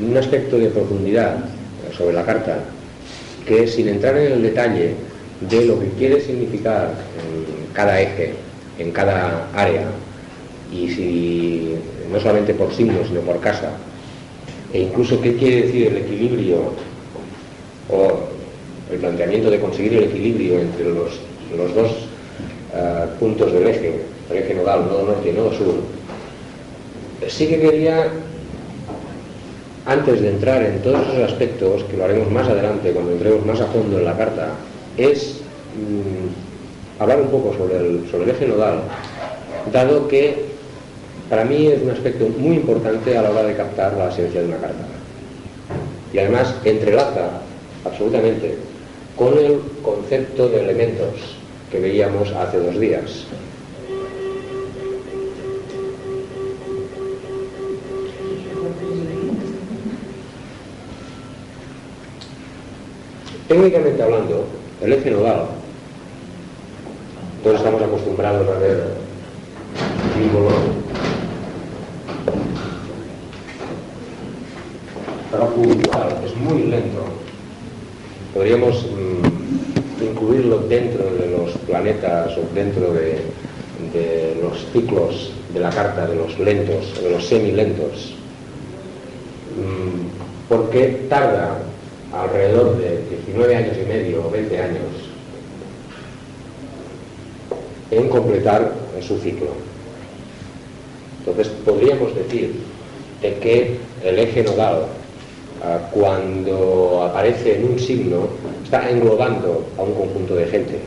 un aspecto de profundidad sobre la carta, que sin entrar en el detalle de lo que quiere significar en cada eje, en cada área, y si no solamente por signos, sino por casa, e incluso qué quiere decir el equilibrio o el planteamiento de conseguir el equilibrio entre los, los dos eh, puntos del eje, el eje nodal, nodo norte y nodo sur, sí que quería, antes de entrar en todos esos aspectos, que lo haremos más adelante cuando entremos más a fondo en la carta, es mm, hablar un poco sobre el, sobre el eje nodal, dado que para mí es un aspecto muy importante a la hora de captar la esencia de una carta. Y además entrelaza absolutamente con el concepto de elementos que veíamos hace dos días. Técnicamente hablando, el eje nodal, todos estamos acostumbrados a ver símbolo pero puntual, es muy lento. Podríamos mm, incluirlo dentro de los planetas o dentro de, los ciclos de la carta, de los lentos, de los semilentos, mm, porque tarda alrededor de 19 años y medio o 20 años en completar su ciclo. Entonces podríamos decir de que el eje nodal, ah, cuando aparece en un signo, está englobando a un conjunto de gente.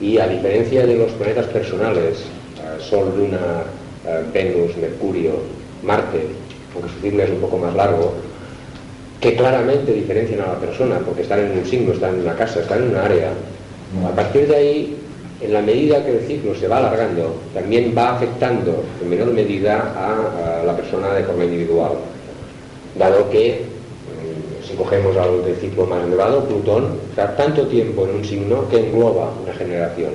Y a diferencia de los planetas personales, ah, Sol, Luna, ah, Venus, Mercurio, Marte, aunque su ciclo es un poco más largo, que claramente diferencian a la persona, porque están en un signo, están en una casa, están en un área. A partir de ahí, en la medida que el ciclo se va alargando, también va afectando en menor medida a, la persona de forma individual, dado que, mm, si cogemos al del ciclo más elevado, Plutón está tanto tiempo en un signo que engloba una generación.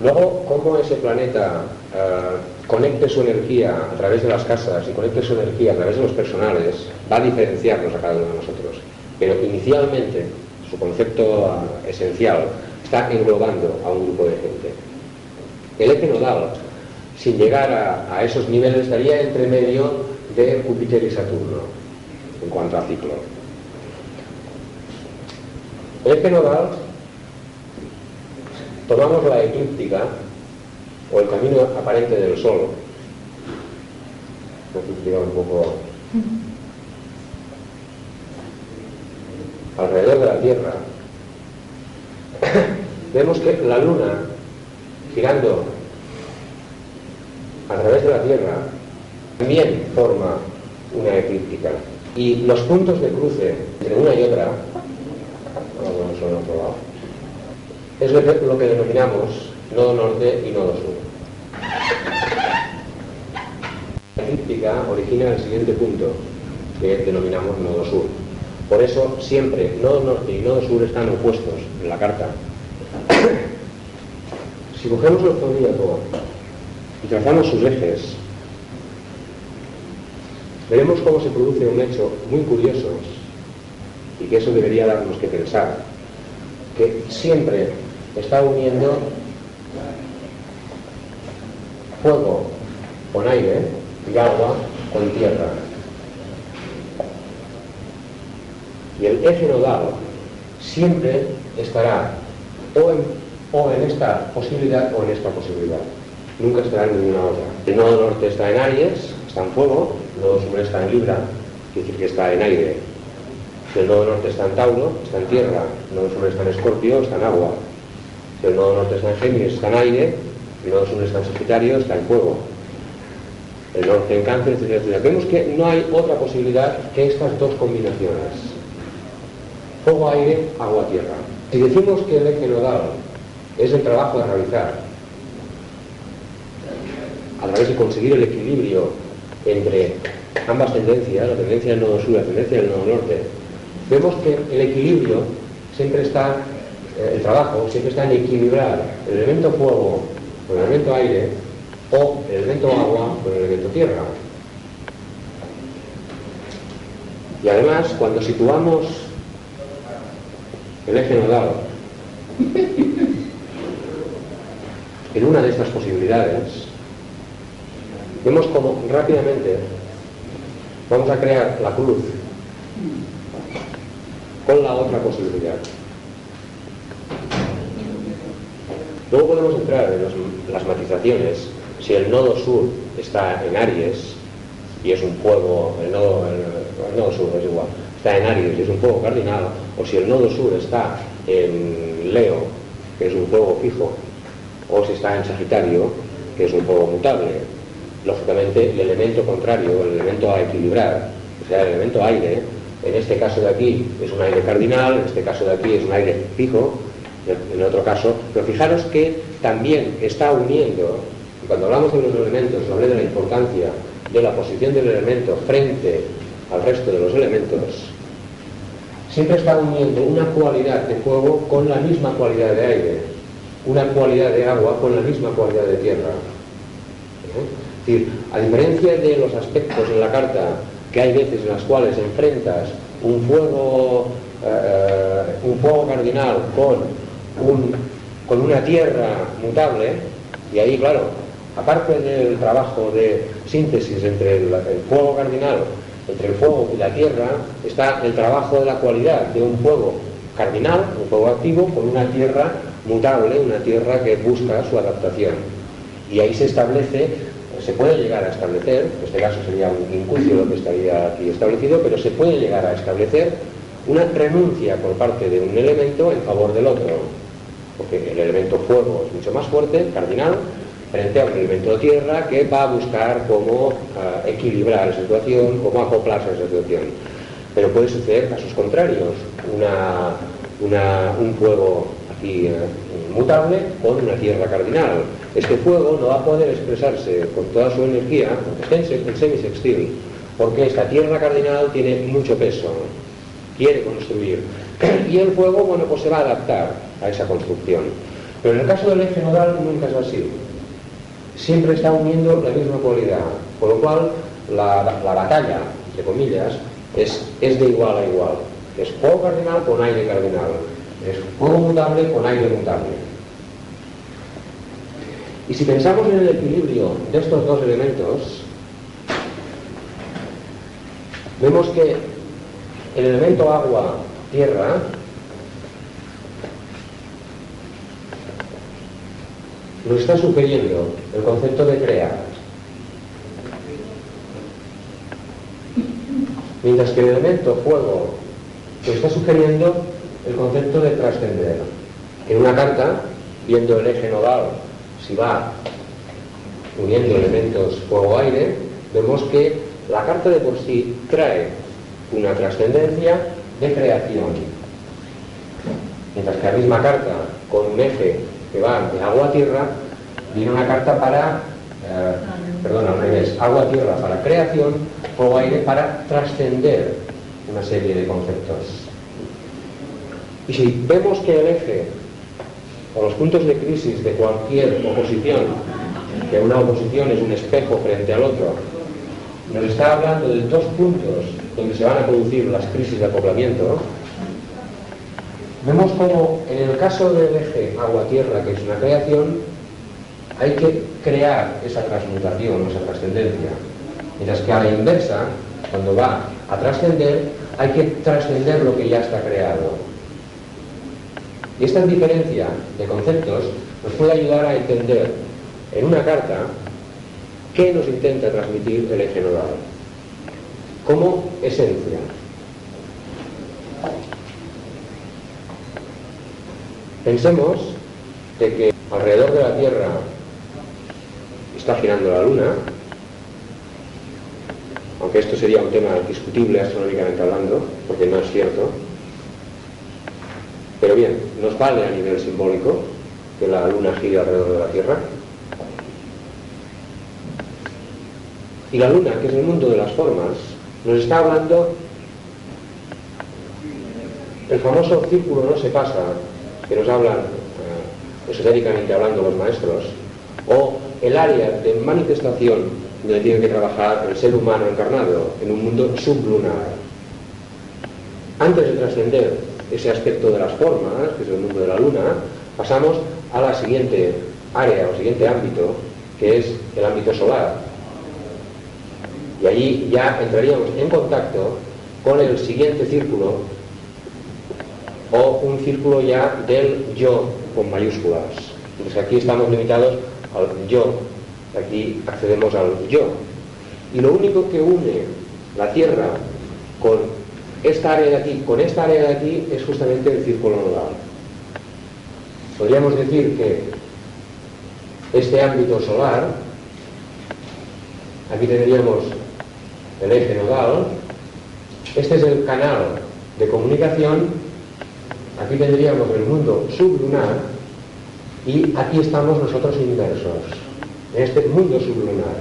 Luego, cómo ese planeta eh, conecte su energía a través de las casas y conecte su energía a través de los personales, va a diferenciarnos a cada uno de nosotros. Pero inicialmente, su concepto ah, esencial está englobando a un grupo de gente. El eje nodal, sin llegar a, esos niveles, estaría entre medio de Júpiter y Saturno, en cuanto a ciclo. El eje nodal, tomamos la eclíptica, o el camino aparente del solo. No un poco. Alrededor de la Tierra vemos que la Luna, girando a través de la Tierra, también forma una eclíptica. Y los puntos de cruce entre una y otra, es lo que denominamos nodo norte y nodo sur. La eclíptica origina el siguiente punto, que denominamos nodo sur. Por eso siempre nodo norte y nodo sur están opuestos en la carta. Si cogemos el zodíaco y trazamos sus ejes, veremos cómo se produce un hecho muy curioso y que eso debería darnos que pensar, que siempre está uniendo fuego con aire y agua con tierra. Y el eje nodal siempre estará o en, o en esta posibilidad o en esta posibilidad. Nunca estará en ninguna otra. El nodo norte está en Aries, está en fuego, el nodo sur está en Libra, quiere decir que está en aire. El nodo norte está en Tauro, está en tierra, el nodo sur está en Escorpio, está en agua. Si el nodo norte está en Géminis, está en aire, el nodo sur está en Sagitario, está en fuego. El norte en cáncer, etcétera. Vemos que no hay otra posibilidad que estas dos combinaciones. Fuego, aire, agua, tierra. Si decimos que el eje nodal es el trabajo a realizar a través de conseguir el equilibrio entre ambas tendencias, la tendencia del nodo sur y la tendencia del nodo norte, vemos que el equilibrio siempre está, eh, el trabajo siempre está en equilibrar el elemento fuego con el elemento aire o el elemento agua con el elemento tierra. Y además, cuando situamos el eje nodal en una de estas posibilidades, vemos como rápidamente vamos a crear la cruz con la otra posibilidad. Luego podemos entrar en las matizaciones. Si el nodo sur está en Aries y es un fuego, el nodo, el nodo sur es igual, está en Aries y es un fuego cardinal, o si el nodo sur está en Leo, que es un fuego fijo, o si está en Sagitario, que es un fuego mutable. Lógicamente, el elemento contrario, el elemento a equilibrar, o sea, el elemento aire, en este caso de aquí es un aire cardinal, en este caso de aquí es un aire fijo, en otro caso, pero fijaros que también está uniendo, cuando hablamos de los elementos, hablé de la importancia de la posición del elemento frente al resto de los elementos, siempre está uniendo una cualidad de fuego con la misma cualidad de aire, una cualidad de agua con la misma cualidad de tierra. ¿Eh? Es decir, a diferencia de los aspectos en la carta, que hay veces en las cuales enfrentas un fuego, eh, un fuego cardinal con, un- con una tierra mutable, y ahí, claro, aparte del trabajo de síntesis entre el fuego cardinal, entre el fuego y la tierra, está el trabajo de la cualidad de un fuego cardinal, un fuego activo, con una tierra mutable, una tierra que busca su adaptación. Y ahí se establece, se puede llegar a establecer, en este caso sería un incucio lo que estaría aquí establecido, pero se puede llegar a establecer una renuncia por parte de un elemento en favor del otro. Porque el elemento fuego es mucho más fuerte, cardinal, frente a un elemento tierra que va a buscar cómo ah, equilibrar esa situación, cómo acoplarse a esa situación. Pero puede suceder casos contrarios, un fuego aquí eh, mutable con una tierra cardinal. Este fuego no va a poder expresarse con toda su energía, en semisextil, porque esta tierra cardinal tiene mucho peso, quiere construir. Y el fuego, bueno, pues se va a adaptar a esa construcción. Pero en el caso del eje nodal nunca es así siempre está uniendo la misma cualidad, con lo cual la, la batalla, entre comillas, es, es de igual a igual. Es fuego cardinal con aire cardinal, es fuego mutable con aire mutable. Y si pensamos en el equilibrio de estos dos elementos, vemos que el elemento agua-tierra nos está sugiriendo el concepto de crear. Mientras que el elemento fuego pues está sugiriendo el concepto de trascender. En una carta, viendo el eje nodal, si va uniendo elementos fuego-aire, vemos que la carta de por sí trae una trascendencia de creación. Mientras que la misma carta, con un eje que va de agua a tierra, viene una carta para, eh, perdón, al revés, agua-tierra para creación, fuego-aire para trascender una serie de conceptos. Y si vemos que el eje o los puntos de crisis de cualquier oposición, que una oposición es un espejo frente al otro, nos está hablando de dos puntos donde se van a producir las crisis de acoplamiento, vemos como en el caso del eje agua-tierra, que es una creación, hay que crear esa transmutación, esa trascendencia. Mientras que a la inversa, cuando va a trascender, hay que trascender lo que ya está creado. Y esta diferencia de conceptos nos puede ayudar a entender en una carta qué nos intenta transmitir el eje nodal como esencia. Pensemos de que alrededor de la Tierra está girando la Luna, aunque esto sería un tema discutible astronómicamente hablando, porque no es cierto, pero bien, ¿nos vale a nivel simbólico que la Luna gire alrededor de la Tierra? Y la Luna, que es el mundo de las formas, nos está hablando, el famoso círculo no se pasa, que nos hablan eh, esotéricamente hablando los maestros, o el área de manifestación donde tiene que trabajar el ser humano encarnado en un mundo sublunar. Antes de trascender ese aspecto de las formas, que es el mundo de la luna, pasamos a la siguiente área o siguiente ámbito, que es el ámbito solar. Y allí ya entraríamos en contacto con el siguiente círculo o un círculo ya del yo con mayúsculas. Entonces aquí estamos limitados al yo, aquí accedemos al yo. Y lo único que une la Tierra con esta área de aquí con esta área de aquí es justamente el círculo nodal. Podríamos decir que este ámbito solar, aquí tendríamos el eje nodal, este es el canal de comunicación, aquí tendríamos el mundo sublunar y aquí estamos nosotros inversos, en este mundo sublunar.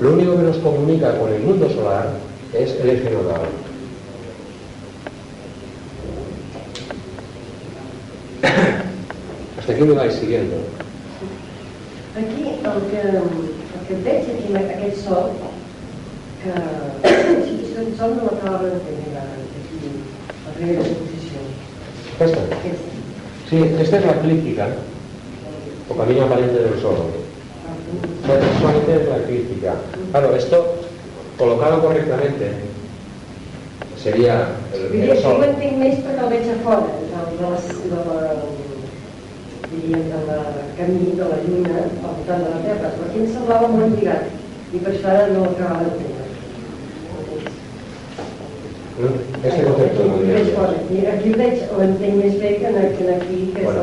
Lo único que nos comunica con el mundo solar es el eje nodal. Hasta aquí me vais siguiendo. Aquí el que, el que veig aquí aquest sol, que aquest sol no l'acabava d'entendre aquí, la primera exposició. ¿Esta? Aquesta. Sí, esta es la eclíptica, o camino aparente del sol. Bueno, solamente es la eclíptica. Claro, esto, colocado correctamente, sería el, el sol. entenc més perquè el veig a fora, de, la, de, la, diríem, de la camí de la lluna al voltant de la Terra, però aquí em semblava molt lligat i per això ara no l'acabava d'entendre. Este Aquí veig que en- que aquí, que Bueno.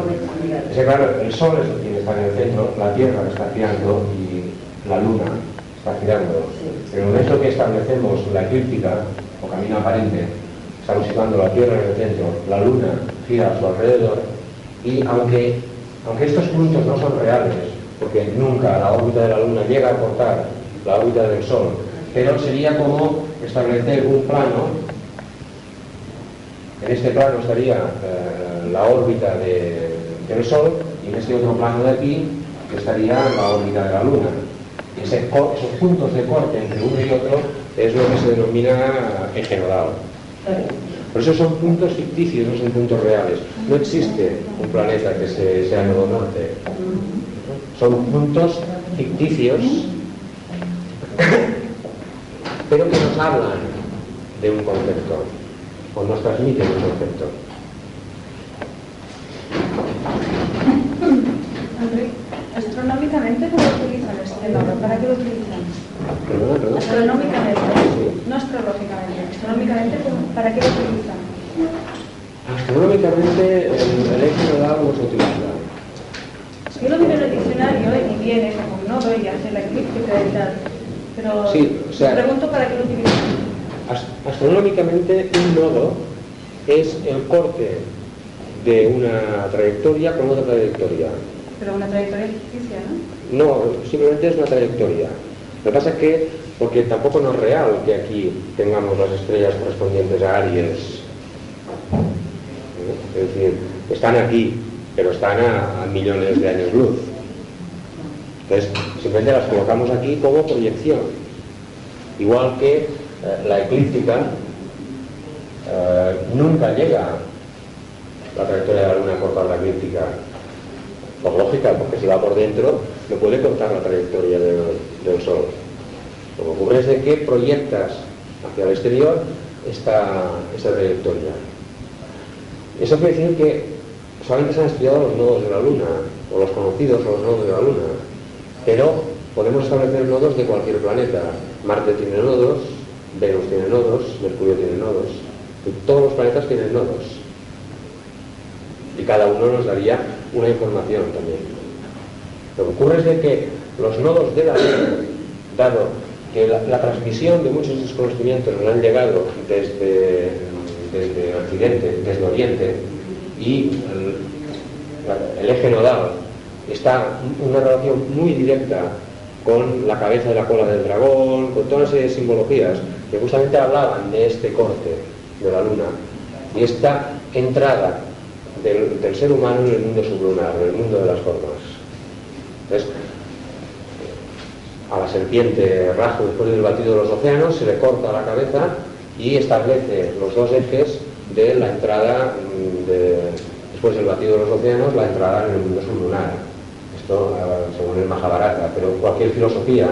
Es que claro, el sol es quien está en el centro, la Tierra está girando y la Luna está girando. Sí. En el momento que establecemos la eclíptica, o camino aparente, estamos situando la Tierra en el centro, la Luna gira a su alrededor, y aunque, aunque estos puntos no son reales, porque nunca la órbita de la Luna llega a cortar la órbita del Sol, pero sería como establecer un plano en este plano estaría eh, la órbita de- del Sol y en este otro plano de aquí estaría la órbita de la Luna. Ese esos puntos de corte entre uno y otro es lo que se denomina eje nodal. Por eso son puntos ficticios, no son puntos reales. No existe un planeta que se- sea nodo norte. Son puntos ficticios, pero que nos hablan de un concepto, o nos transmiten un concepto. Enrique, astronómicamente, ¿cómo utilizan este lado? ¿Para qué lo utilizan? Perdona, perdona. Astronómicamente, Sí. no astrológicamente, astronómicamente, ¿cómo- ¿para qué lo utilizan? Astronómicamente el, eje nodal no se utiliza. Yo lo miro en el diccionario y viene como un nodo y hace la eclíptica y tal. Pero Sí, o sea- pregunto para qué lo utilizan. Ast- Astronómicamente un nodo es el corte de una trayectoria con otra trayectoria. Pero una trayectoria ficticia, ¿no? No, simplemente es una trayectoria. Lo que pasa es que, porque tampoco no es real que aquí tengamos las estrellas correspondientes a Aries. ¿Eh? Es decir, están aquí, pero están a, a millones de años luz. Entonces, simplemente las colocamos aquí como proyección. Igual que la eclíptica eh, nunca llega la trayectoria de la Luna a cortar la eclíptica por lógica, porque si va por dentro no puede cortar la trayectoria del, del Sol. Lo que ocurre es de que proyectas hacia el exterior esta, esta trayectoria. Eso quiere decir que solamente se han estudiado los nodos de la Luna, o los conocidos o los nodos de la Luna, pero podemos establecer nodos de cualquier planeta. Marte tiene nodos, Venus tiene nodos, Mercurio tiene nodos, todos los planetas tienen nodos y cada uno nos daría una información también. Lo que ocurre es de que los nodos de la red, dado que la, transmisión de muchos de conocimientos nos han llegado desde, desde Occidente, desde Oriente, y el, eje nodal está una relación muy directa con la cabeza de la cola del dragón, con toda una serie de simbologías que justamente hablaban de este corte de la luna y esta entrada del, ser humano en el mundo sublunar, en el mundo de las formas. Entonces, a la serpiente rajo después del batido de los océanos se le corta la cabeza y establece los dos ejes de la entrada mm, de- después del batido de los océanos, la entrada en el mundo sublunar. Esto eh, según el Mahabharata, pero cualquier filosofía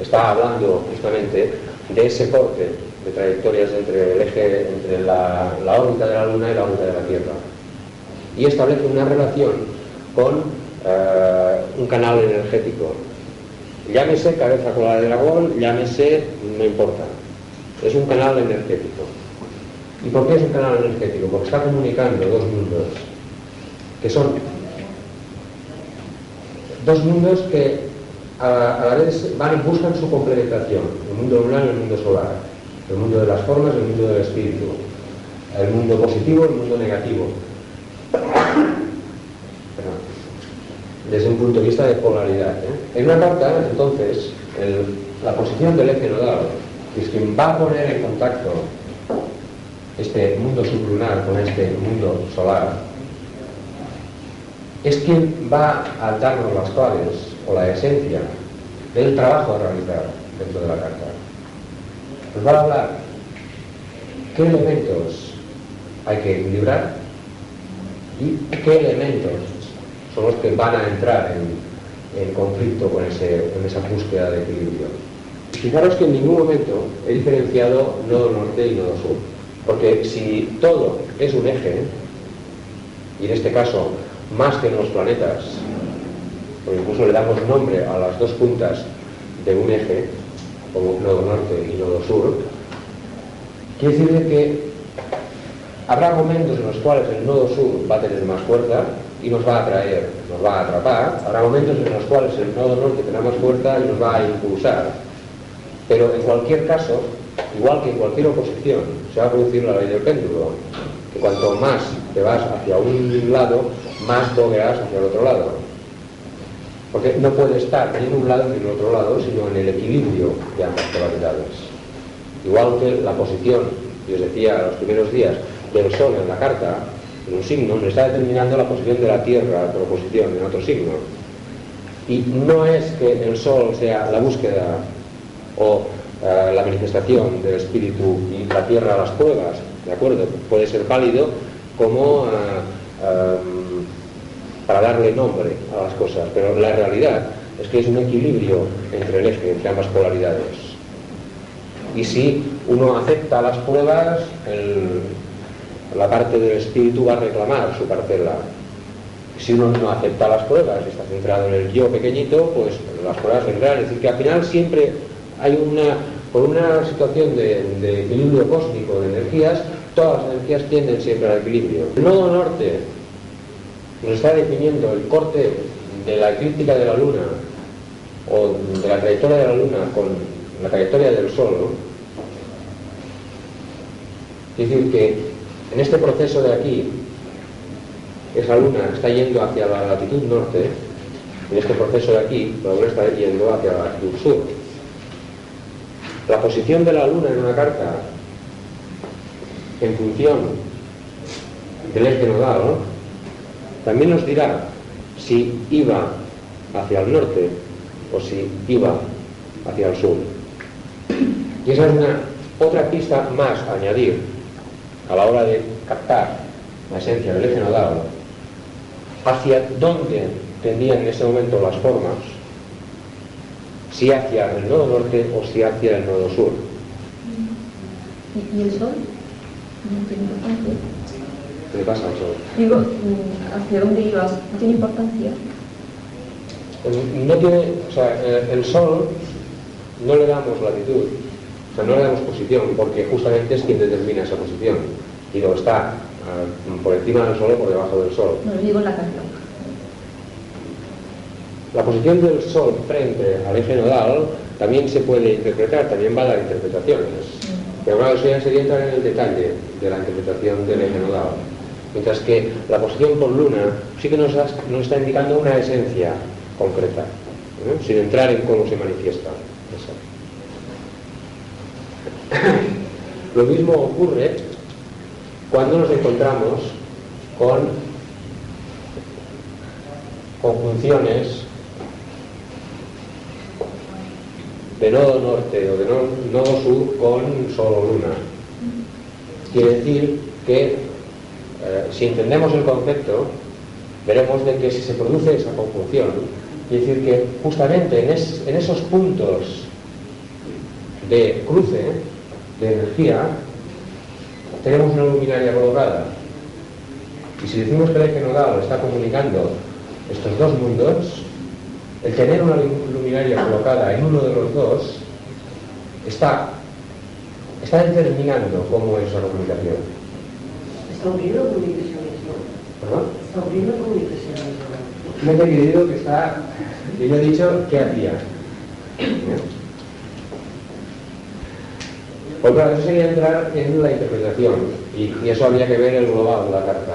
está hablando justamente de ese corte de trayectorias entre el eje, entre la, órbita de la Luna y la órbita de la Tierra y establece una relación con eh, un canal energético. Llámese cabeza cola de dragón, llámese, no importa. Es un canal energético. ¿Y por qué es un canal energético? Porque está comunicando dos mundos, que son dos mundos que a, la vez van y buscan su complementación, el mundo lunar y el mundo solar, el mundo de las formas y el mundo del espíritu, el mundo positivo y el mundo negativo. Desde un punto de vista de polaridad. ¿eh? En una carta, entonces, la posición del eje nodal, que es quien va a poner en contacto este mundo sublunar con este mundo solar, es quien va a darnos las claves o la esencia del trabajo a realizar dentro de la carta. Nos va a hablar qué elementos hay que equilibrar y qué elementos son los que van a entrar en, conflicto con esa búsqueda de equilibrio. Fijaros que en ningún momento he diferenciado nodo norte y nodo sur, porque si todo es un eje, y en este caso más que en los planetas, porque incluso le damos nombre a las dos puntas de un eje, como nodo norte y nodo sur, quiere decir de que Habrá momentos en los cuales el nodo sur va a tener más fuerza y nos va a atraer, nos va a atrapar. Habrá momentos en los cuales el nodo norte tendrá más fuerza y nos va a impulsar. Pero en cualquier caso, igual que en cualquier oposición, se va a producir la ley del péndulo, que cuanto más te vas hacia un lado, más bogueas hacia el otro lado. Porque no puede estar ni en un lado ni en otro lado, sino en el equilibrio de ambas polaridades. Igual que la posición, y os decía los primeros días, del Sol en la carta, en un signo, nos está determinando la posición de la Tierra por oposición en otro signo. Y no es que el Sol sea la búsqueda o eh, la manifestación del espíritu y la Tierra las pruebas, ¿de acuerdo? Puede ser válido como eh, em, para darle nombre a las cosas, pero la realidad es que es un equilibrio entre el eje, entre ambas polaridades. Y si uno acepta las pruebas, la parte del espíritu va a reclamar su parcela. Si uno no acepta las pruebas y está centrado en el yo pequeñito, pues las pruebas vendrán. Es decir, que al final siempre hay una, por una situación de, de equilibrio cósmico de energías, todas las energías tienden siempre al equilibrio. El nodo norte nos está definiendo el corte de la eclíptica de la Luna o de la trayectoria de la Luna con la trayectoria del Sol. Es decir, que en este proceso de aquí, esa Luna está yendo hacia la latitud norte, en este proceso de aquí, la Luna está yendo hacia la latitud sur. La posición de la Luna en una carta, en función del eje nodal, también nos dirá si iba hacia el norte o si iba hacia el sur. Y esa es una otra pista más a añadir a la hora de captar la esencia del eje nodal, hacia dónde tendían en ese momento las formas, si hacia el nodo norte o si hacia el nodo sur. ¿Y el sol? No. ¿Qué le pasa? Digo, ¿hacia dónde ibas? ¿No tiene importancia? No tiene, o sea, el sol no le damos latitud, o sea, no le damos posición, porque justamente es quien determina esa posición. Y no está ah, por encima del sol o por debajo del sol. No, lo digo en la carta. La posición del Sol frente al eje nodal también se puede interpretar, también va a dar interpretaciones. Pero claro, eso ya sería entrar en el detalle de la interpretación del eje nodal. Mientras que la posición por luna sí que nos, has- nos está indicando una esencia concreta, ¿eh? sin entrar en cómo se manifiesta. Eso. Lo mismo ocurre cuando nos encontramos con conjunciones de nodo norte o de no- nodo sur con sol o luna. Quiere decir que eh, si entendemos el concepto, veremos de que si se produce esa conjunción, quiere decir que justamente en, es- esos puntos de cruce de energía tenemos una luminaria colocada. Y si decimos que el eje nodal está comunicando estos dos mundos, el tener una lu- luminaria colocada en uno de los dos está, está determinando cómo es la comunicación. Comunicacionisme. ¿Verdad? Està obrint la comunicacionisme. Me he dividido que está, yo he dicho qué hacía. ¿Eh? Pues eso sería entrar en la interpretación y, y eso habría que ver el global de la carta.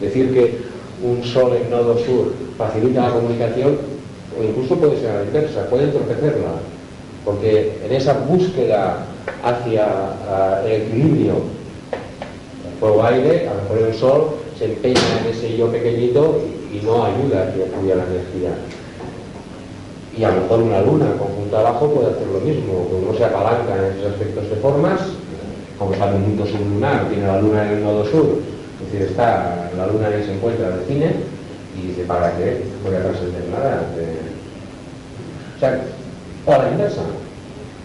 Decir que un sol en nodo sur facilita la comunicación o incluso puede ser la inversa, puede entorpecerla, porque en esa búsqueda hacia ah, el equilibrio fuego-aire, a lo mejor el sol se empeña en ese yo pequeñito y, no ayuda a que fluya la energía. Y a lo mejor una luna conjunta abajo puede hacer lo mismo, uno se apalanca en esos aspectos de formas, como en un mundo sublunar, tiene la luna en el nodo sur, es decir, está la luna ahí se encuentra de cine y dice, ¿para qué? Voy a trascender nada. O sea, o a la inversa,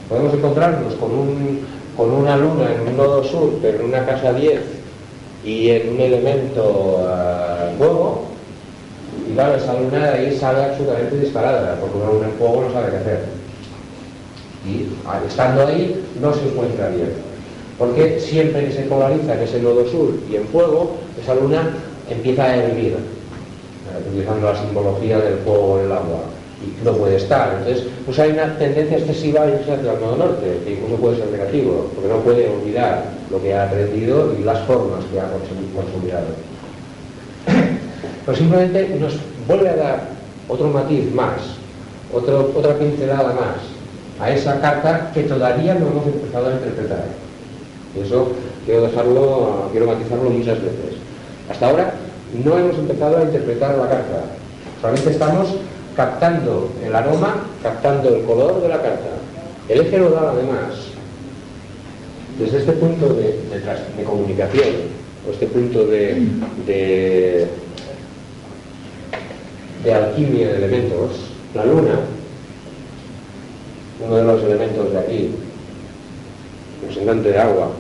podemos encontrarnos con, un, con una luna en un nodo sur, pero en una casa 10 y en un elemento ah, fuego, y claro, esa luna de ahí sale absolutamente disparada, porque una luna en fuego no sabe qué hacer. Y ah, estando ahí no se encuentra bien. Porque siempre que se polariza en ese nodo sur y en fuego, esa luna empieza a hervir, eh, utilizando la simbología del fuego en el agua. Y no puede estar. Entonces, pues hay una tendencia excesiva a irse el nodo norte, que incluso puede ser negativo, porque no puede olvidar lo que ha aprendido y las formas que ha consolidado. Pero simplemente nos vuelve a dar otro matiz más, otra pincelada más a esa carta que todavía no hemos empezado a interpretar. Y eso quiero dejarlo, quiero matizarlo muchas veces. Hasta ahora no hemos empezado a interpretar la carta. Solamente estamos captando el aroma, captando el color de la carta. El eje nodal, además, desde este punto de, comunicación, o este punto de, de, de alquimia de elementos, la luna, uno de los elementos de aquí, representante de agua,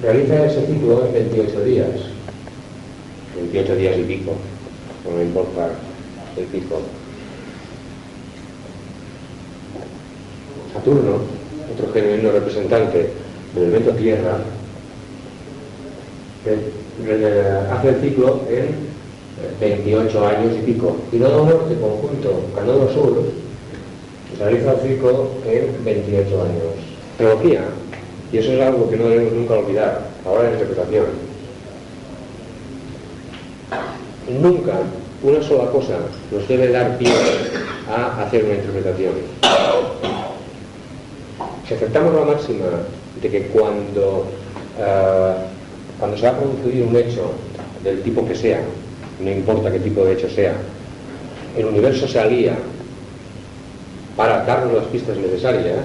realiza ese ciclo en 28 días, 28 días y pico, no importa el pico. Saturno, otro genuino representante el elemento tierra, que eh, hace el ciclo en 28 años y pico. Y nodo norte conjunto a nodo sur realiza el ciclo en 28 años. Teología, y eso es algo que no debemos nunca olvidar, ahora la interpretación. Nunca una sola cosa nos debe dar pie a hacer una interpretación. Si aceptamos la máxima de que cuando, eh, cuando se va a producir un hecho del tipo que sea, no importa qué tipo de hecho sea, el universo se alía para darnos las pistas necesarias,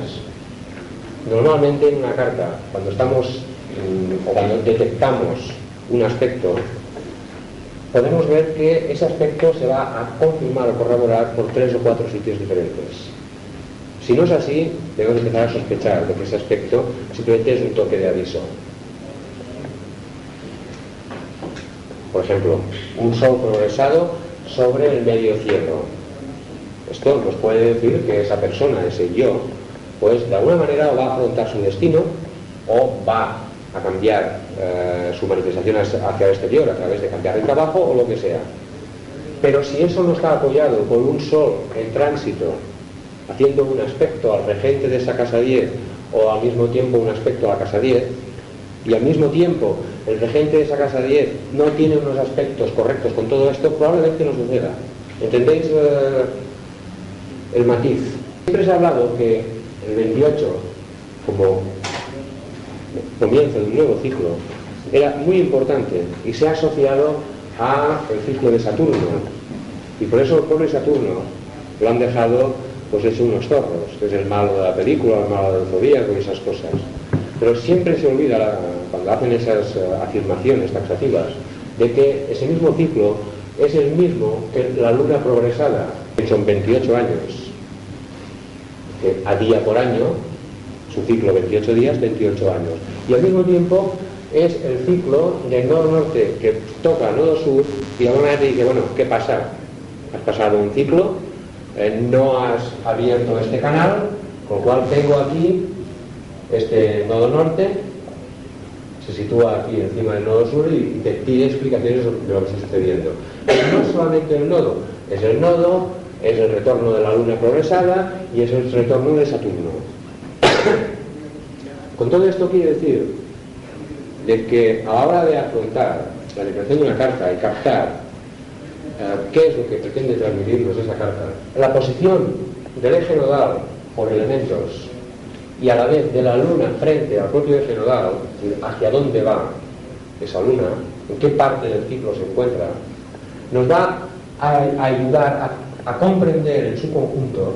normalmente en una carta, cuando estamos mm, o cuando detectamos un aspecto, podemos ver que ese aspecto se va a confirmar o corroborar por tres o cuatro sitios diferentes. Si no es así, debemos empezar a sospechar de que ese aspecto simplemente es un toque de aviso. Por ejemplo, un sol progresado sobre el medio cielo. Esto nos puede decir que esa persona, ese yo, pues de alguna manera va a afrontar su destino o va a cambiar eh, su manifestación hacia el exterior a través de cambiar de trabajo o lo que sea. Pero si eso no está apoyado por un sol en tránsito, haciendo un aspecto al regente de esa casa 10 o al mismo tiempo un aspecto a la casa 10, y al mismo tiempo el regente de esa casa 10 no tiene unos aspectos correctos con todo esto, probablemente no suceda. ¿Entendéis eh, el matiz? Siempre se ha hablado que el 28, como comienzo de un nuevo ciclo, era muy importante y se ha asociado a el ciclo de Saturno. Y por eso el pobre Saturno lo han dejado pues hecho unos zorros, que es el malo de la película, el malo del zodíaco y esas cosas. Pero siempre se olvida, cuando hacen esas eh, afirmaciones taxativas, de que ese mismo ciclo es el mismo que la luna progresada, que son 28 años, que a día por año, su ciclo 28 días, 28 años. Y al mismo tiempo es el ciclo del nodo norte que toca al nodo sur y alguna vez dice, bueno, ¿qué pasa? Has pasado un ciclo, eh, no has abierto este canal, con lo cual tengo aquí este nodo norte, se sitúa aquí encima del nodo sur y te pide explicaciones de lo que está sucediendo. Pero no solamente el nodo, es el nodo, es el retorno de la luna progresada y es el retorno de Saturno. Con todo esto quiere decir de que a la hora de afrontar la declaración de una carta y captar eh, qué es lo que pretende transmitirnos esa carta, la posición del eje nodal por elementos y a la vez de la luna frente al propio eje nodal, hacia dónde va esa luna, en qué parte del ciclo se encuentra, nos va a, ayudar a, comprender en su conjunto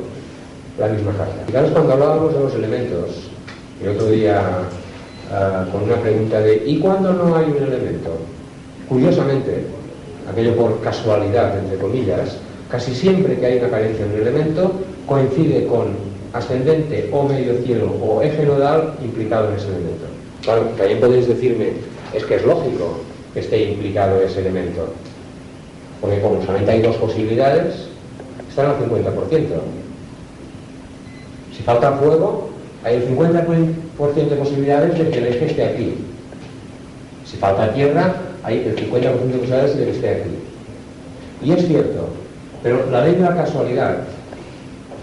la misma carta. Fijaros cuando hablábamos de los elementos, el otro día ah, con una pregunta de ¿y cuándo no hay un elemento? Curiosamente, aquello por casualidad, entre comillas, casi siempre que hay una carencia en un elemento coincide con ascendente o medio cielo o eje nodal implicado en ese elemento. Claro, también podéis decirme, es que es lógico que esté implicado ese elemento, porque como solamente hay dos posibilidades, están al 50%. Si falta fuego, hay el 50% de posibilidades de que el eje esté aquí. Si falta tierra, hay el 50% de posibilidades de que esté aquí. Y es cierto, pero la ley de la casualidad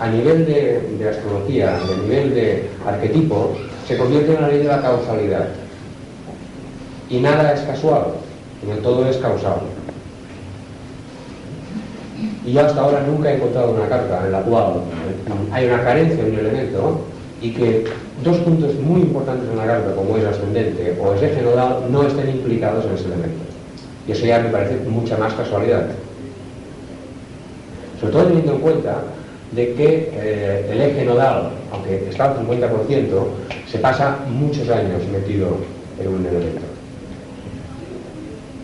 a nivel de, astrología, a nivel de arquetipo, se convierte en una ley de la causalidad. Y nada es casual, sino todo es causal. Y yo hasta ahora nunca he encontrado una carta en la cual hay una carencia en un elemento y que dos puntos muy importantes en la carta, como es ascendente o es eje nodal, no estén implicados en ese elemento. Y eso ya me parece mucha más casualidad. Sobre todo teniendo en cuenta de que eh, el eje nodal, aunque está al 50%, se pasa muchos años metido en un elemento.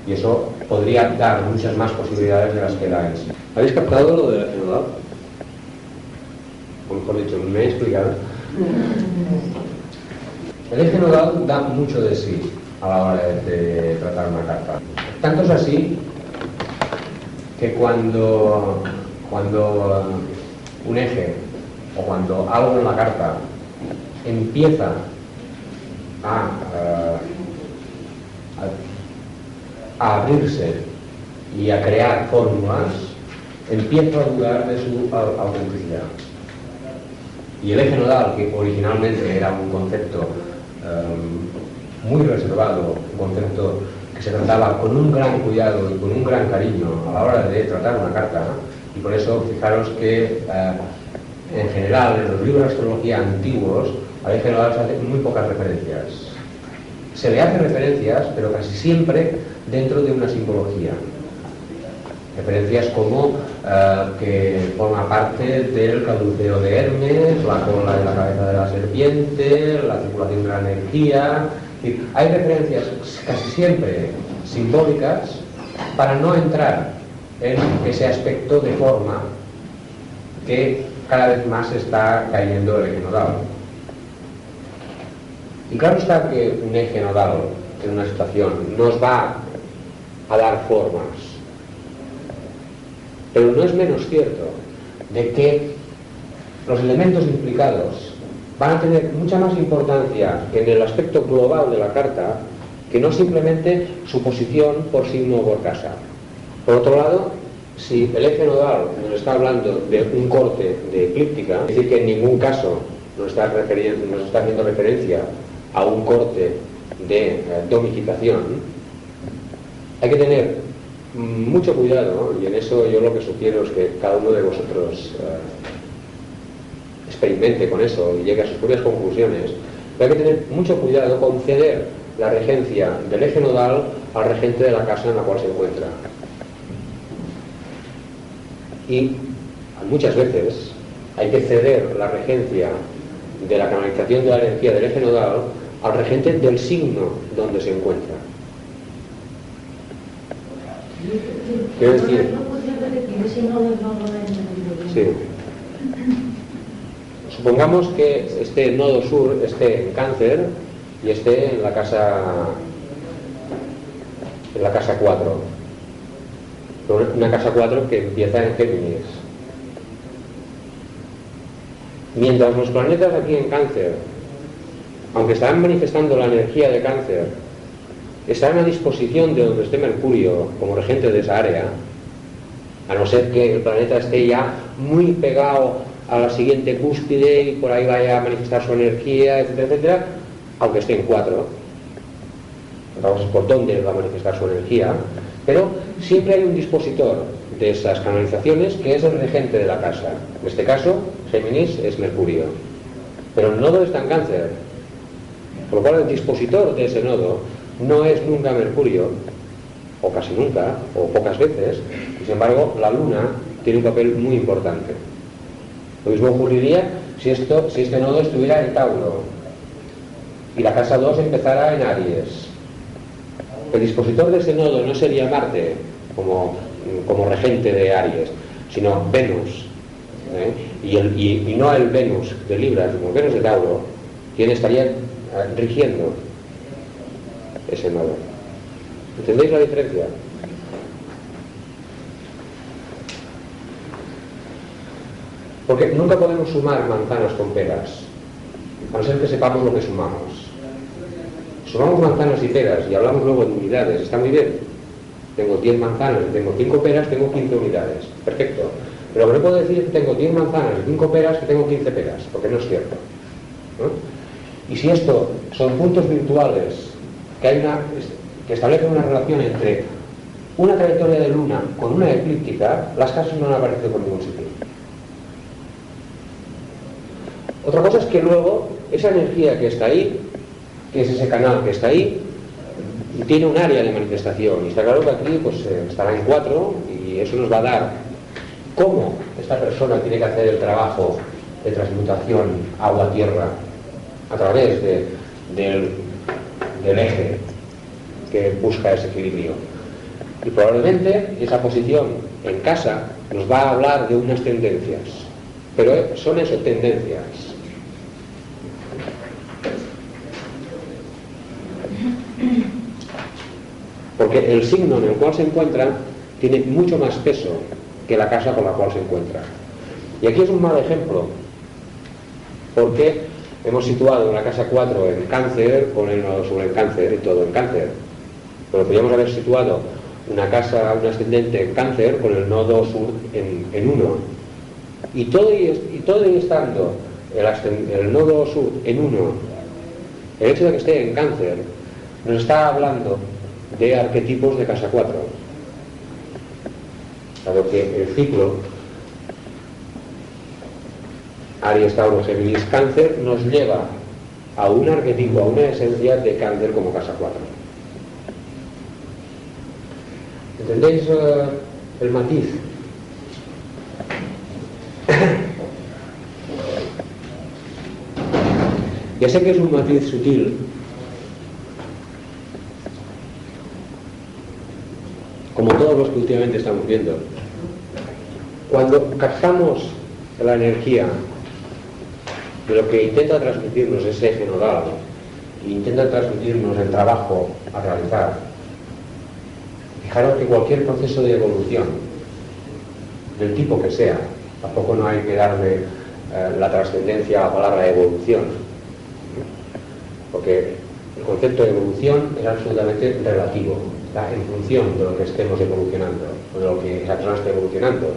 Y eso podría dar muchas más posibilidades de las que da es. ¿Habéis captado lo del eje nodal? O mejor dicho, me he explicado. El eje nodal da mucho de sí a la hora de tratar una carta. Tanto es así que cuando, cuando un eje o cuando algo en la carta empieza a, a, a abrirse y a crear fórmulas, empiezo a dudar de su au- autenticidad. Y el eje nodal, que originalmente era un concepto eh, muy reservado, un concepto que se trataba con un gran cuidado y con un gran cariño a la hora de tratar una carta, y por eso fijaros que eh, en general en los libros de astrología antiguos al eje nodal se hacen muy pocas referencias. Se le hace referencias, pero casi siempre dentro de una simbología. Referencias como eh, que forma parte del caduceo de Hermes, la cola de la cabeza de la serpiente, la circulación de la energía. Hay referencias casi siempre simbólicas para no entrar en ese aspecto de forma que cada vez más está cayendo el eje nodal. Y claro está que un eje nodal en una situación nos va a dar formas, pero no es menos cierto de que los elementos implicados van a tener mucha más importancia en el aspecto global de la carta que no simplemente su posición por signo o por casa. Por otro lado, si el eje nodal nos está hablando de un corte de eclíptica, es decir, que en ningún caso nos está, haciendo referencia a un corte de eh, domificación, hay que tener mucho cuidado, y en eso yo lo que sugiero es que cada uno de vosotros eh, experimente con eso y llegue a sus propias conclusiones, pero hay que tener mucho cuidado con ceder la regencia del eje nodal al regente de la casa en la cual se encuentra. Y muchas veces hay que ceder la regencia de la canalización de la energía del eje nodal al regente del signo donde se encuentra. Quiero decir. Sí. Supongamos que este nodo sur esté en cáncer y esté en la casa en la casa 4. Una casa 4 que empieza en Géminis. Mientras los planetas aquí en cáncer, aunque estarán manifestando la energía de cáncer, estarán a disposición de donde esté Mercurio como regente de esa área, a no ser que el planeta esté ya muy pegado a la siguiente cúspide y por ahí vaya a manifestar su energía, etcétera, etcétera, aunque esté en cuatro. Vamos por dónde va a manifestar su energía, pero siempre hay un dispositor de esas canalizaciones que es el regente de la casa. En este caso, Géminis es Mercurio. Pero el nodo está en cáncer. Por lo cual el dispositor de ese nodo no es nunca Mercurio, o casi nunca, o pocas veces, y sin embargo la luna tiene un papel muy importante. Lo mismo ocurriría si, esto, si este nodo estuviera en Tauro y la casa 2 empezara en Aries. El dispositor de ese nodo no sería Marte como, como regente de Aries, sino Venus. ¿eh? Y, el- y- no el Venus de Libra, sino el Venus de Tauro, quien estaría eh, rigiendo ese nodo. ¿Entendéis la diferencia? Porque nunca podemos sumar manzanas con peras, a no ser que sepamos lo que sumamos. Sumamos manzanas y peras y hablamos luego de unidades, está muy bien. Tengo 10 manzanas tengo 5 peras, tengo 15 unidades. Perfecto. Pero no puedo decir que tengo 10 manzanas y 5 peras, que tengo 15 peras, porque no es cierto. Y si esto son puntos virtuales que, hay una, relación entre una trayectoria de luna con una eclíptica, las casas no han aparecido por ningún sitio. Otra cosa es que luego esa energía que está ahí, que es ese canal que está ahí, tiene un área de manifestación. Y está claro que aquí pues, eh, estará en cuatro y eso nos va a dar cómo esta persona tiene que hacer el trabajo de transmutación agua-tierra a través de- del, del eje que busca ese equilibrio. Y probablemente esa posición en casa nos va a hablar de unas tendencias, pero eh, son eso, tendencias. Porque el signo en el cual se encuentra tiene mucho más peso que la casa con la cual se encuentra. Y aquí es un mal ejemplo, porque hemos situado una casa 4 en cáncer el nodo sur en cáncer y todo en cáncer. Pero podríamos haber situado una casa, un ascendente en cáncer con el nodo sur en 1. Y todo, y todo y estando el, el nodo sur en 1, el hecho de que esté en cáncer, nos está hablando de arquetipos de casa 4. Dado que el ciclo Aries, Tauro, Géminis, Cáncer nos lleva a un arquetipo, a una esencia de cáncer como casa 4. ¿Entendéis uh, el matiz? ya sé que es un matiz sutil, como todos los que últimamente estamos viendo. Cuando captamos la energía de lo que intenta transmitirnos ese eje nodal, intenta transmitirnos el trabajo a realizar, fijaros que cualquier proceso de evolución, del tipo que sea, tampoco no hay que darle eh, la trascendencia a la palabra evolución, porque el concepto de evolución es absolutamente relativo, está en función de lo que estemos evolucionando, o de lo que la persona esté evolucionando.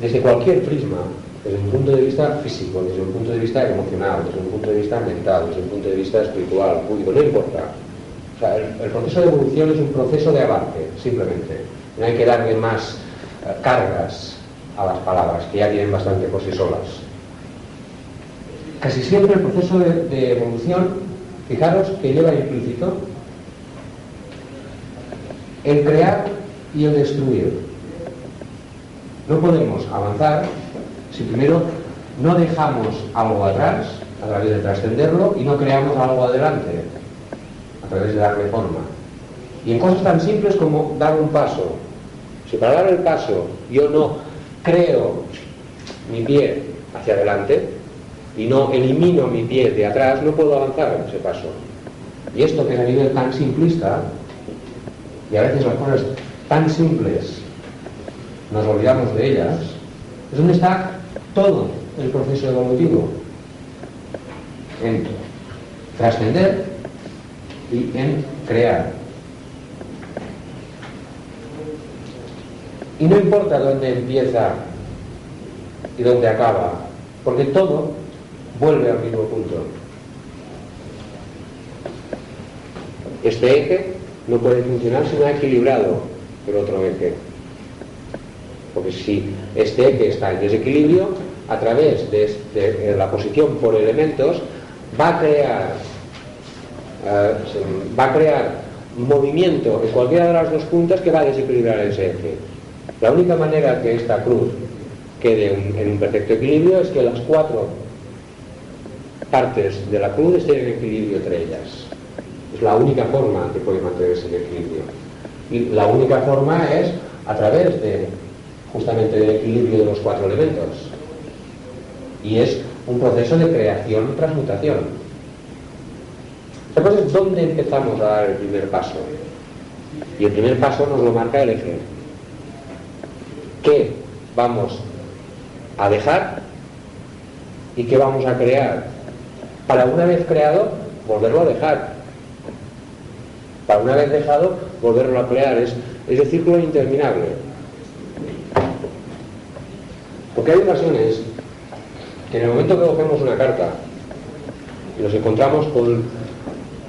Desde cualquier prisma, desde un punto de vista físico, desde un punto de vista emocional, desde un punto de vista mental, desde un punto de vista espiritual, público, no importa. O sea, el, proceso de evolución es un proceso de avance, simplemente. No hay que darle más eh, cargas a las palabras, que ya tienen bastante por sí solas. Casi siempre el proceso de evolución, fijaros que lleva implícito el crear y el destruir. No podemos avanzar si primero no dejamos algo atrás a través de trascenderlo y no creamos algo adelante a través de darle forma. Y en cosas tan simples como dar un paso. Si para dar el paso yo no creo mi pie hacia adelante y no elimino mi pie de atrás, no puedo avanzar en ese paso. Y esto que es a nivel tan simplista, y a veces las cosas tan simples nos olvidamos de ellas, es donde está todo el proceso evolutivo. En trascender y en crear. Y no importa dónde empieza y dónde acaba, porque todo vuelve al mismo punto. Este eje no puede funcionar si no ha equilibrado el otro eje. Porque si este eje está en desequilibrio, a través de, la posición por elementos, va a crear eh, va a crear movimiento en cualquiera de las dos puntas que va a desequilibrar ese eje. La única manera que esta cruz quede en un perfecto equilibrio es que las cuatro partes de la cruz estén en equilibrio entre ellas. Es la única forma que puede mantenerse en equilibrio. Y la única forma es a través de justamente del equilibrio de los cuatro elementos. Y es un proceso de creación y transmutación. Entonces, ¿dónde empezamos a dar el primer paso? Y el primer paso nos lo marca el eje. ¿Qué vamos a dejar y qué vamos a crear? Para una vez creado, volverlo a dejar. Para una vez dejado, volverlo a crear. Es, es el círculo interminable. Porque hay ocasiones que en el momento que cogemos una carta y nos encontramos con,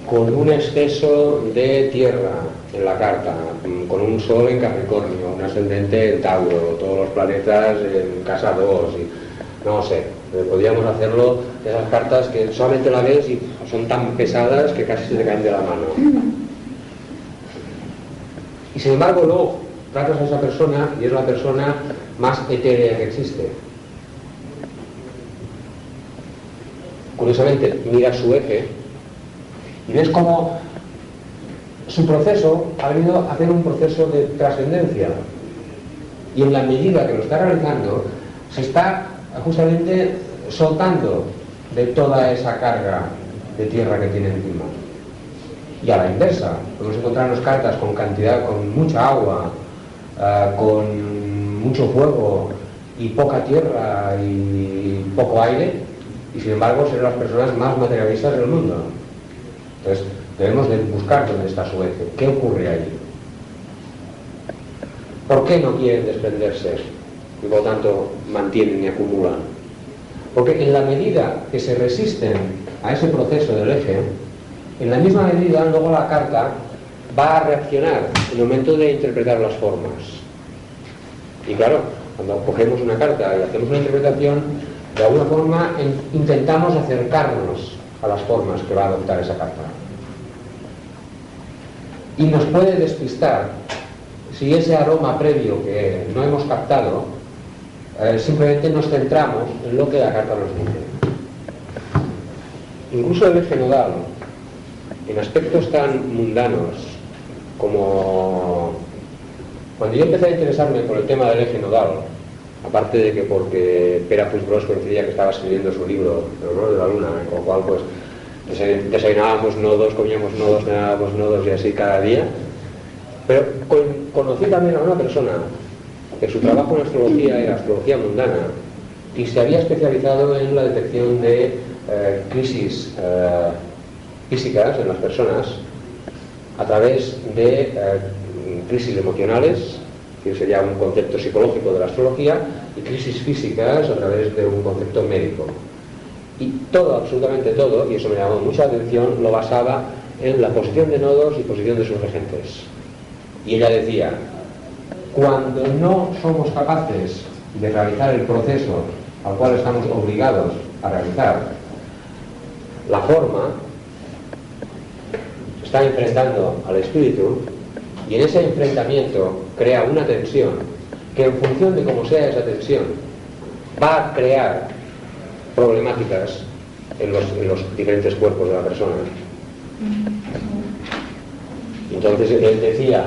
con un exceso de tierra en la carta, con un sol en Capricornio, un ascendente en Tauro, todos los planetas en casa 2, y, no sé, eh, podríamos hacerlo de esas cartas que solamente la ves y son tan pesadas que casi se te caen de la mano. Y sin embargo luego tratas a esa persona y es la persona más etérea que existe. Curiosamente, mira su eje y ves cómo su proceso ha venido a hacer un proceso de trascendencia. Y en la medida que lo está realizando, se está justamente soltando de toda esa carga de tierra que tiene encima. Y a la inversa, podemos encontrarnos cartas con cantidad, con mucha agua, ah, con mucho fuego y poca tierra y poco aire, y sin embargo ser las personas más materialistas del mundo. Entonces, debemos de buscar dónde está su eje, qué ocurre ahí. ¿Por qué no quieren desprenderse y por lo tanto mantienen y acumulan? Porque en la medida que se resisten a ese proceso del eje, en la misma medida luego la carta va a reaccionar en el momento de interpretar las formas. Y claro, cuando cogemos una carta y hacemos una interpretación, de alguna forma intentamos acercarnos a las formas que va a adoptar esa carta. Y nos puede despistar si ese aroma previo que no hemos captado, eh, simplemente nos centramos en lo que la carta nos dice. Incluso el eje nodal, en aspectos tan mundanos como cuando yo empecé a interesarme por el tema del eje nodal, aparte de que porque Pera Puiggrós coincidía que estaba escribiendo su libro, El honor de la luna, con lo cual pues desayunábamos nodos, comíamos nodos, cenábamos nodos y así cada día, pero conocí también a una persona que su trabajo en astrología era astrología mundana y se había especializado en la detección de eh, crisis eh, físicas en las personas a través de eh, crisis emocionales, que sería un concepto psicológico de la astrología, y crisis físicas a través de un concepto médico. Y todo, absolutamente todo, y eso me llamó mucha atención, lo basaba en la posición de nodos y posición de sus regentes. Y ella decía, cuando no somos capaces de realizar el proceso al cual estamos obligados a realizar, la forma está enfrentando al espíritu y en ese enfrentamiento crea una tensión que en función de cómo sea esa tensión va a crear problemáticas en los, en los diferentes cuerpos de la persona. Entonces él decía,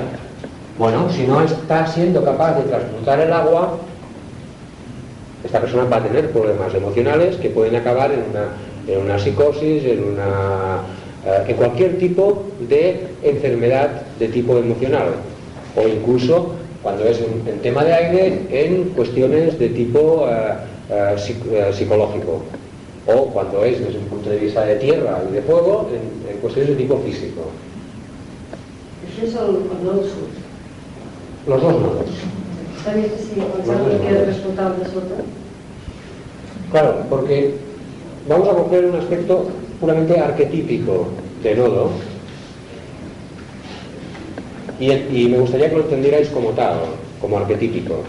bueno, si no está siendo capaz de transmutar el agua, esta persona va a tener problemas emocionales que pueden acabar en una, psicosis, en, una, eh, en cualquier tipo de enfermedad de tipo emocional. O incluso, cuando es en, tema de aire, en cuestiones de tipo eh, eh, psicológico. O cuando es desde un punto de vista de tierra y de fuego, en, cuestiones de tipo físico. es el, los dos nodos. ¿Sabías que si de Claro, porque vamos a coger un aspecto puramente arquetípico de nodo y, me gustaría que lo entendierais como tal, como arquetípico.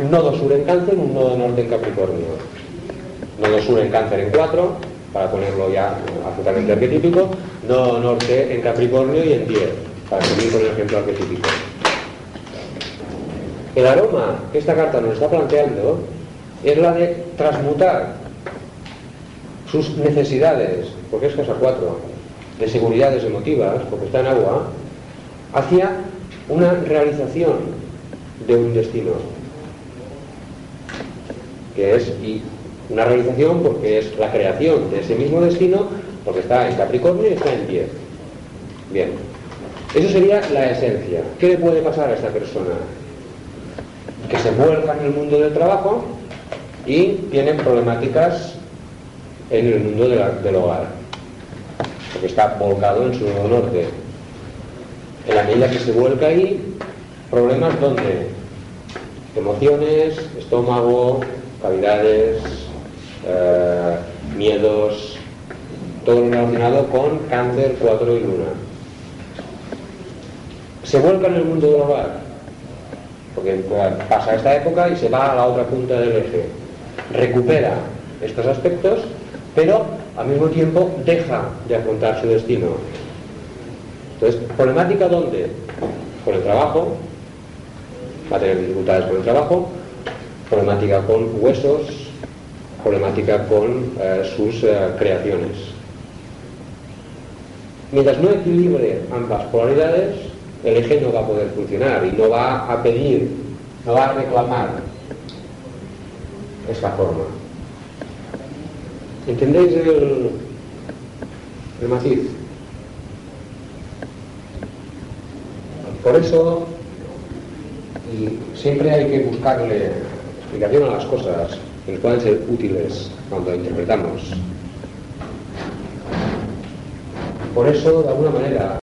un nodo sur en cáncer, un nodo norte en Capricornio. Nodo sur en cáncer en 4, para ponerlo ya absolutamente arquetípico, nodo norte en Capricornio y en 10 para seguir con el ejemplo arquetípico. El aroma que esta carta nos está planteando es la de transmutar sus necesidades, porque es casa 4, de seguridades emotivas, porque está en agua, hacia una realización de un destino, que es una realización porque es la creación de ese mismo destino, porque está en Capricornio y está en 10. Bien. Eso sería la esencia. ¿Qué le puede pasar a esta persona? Que se vuelca en el mundo del trabajo y tienen problemáticas en el mundo del hogar, porque está volcado en su norte. En la medida que se vuelca ahí, problemas donde emociones, estómago, cavidades, eh, miedos, todo relacionado con cáncer, 4 y luna se vuelca en el mundo del hogar, porque pasa esta época y se va a la otra punta del eje. Recupera estos aspectos, pero al mismo tiempo deja de afrontar su destino. Entonces, ¿problemática dónde? Con el trabajo, va a tener dificultades con el trabajo, problemática con huesos, problemática con eh, sus eh, creaciones. Mientras no equilibre ambas polaridades, el eje no va a poder funcionar y no va a pedir, no va a reclamar esta forma. ¿Entendéis el, el matiz? Por eso, siempre hay que buscarle explicación a las cosas, que nos puedan ser útiles cuando interpretamos. Por eso, de alguna manera,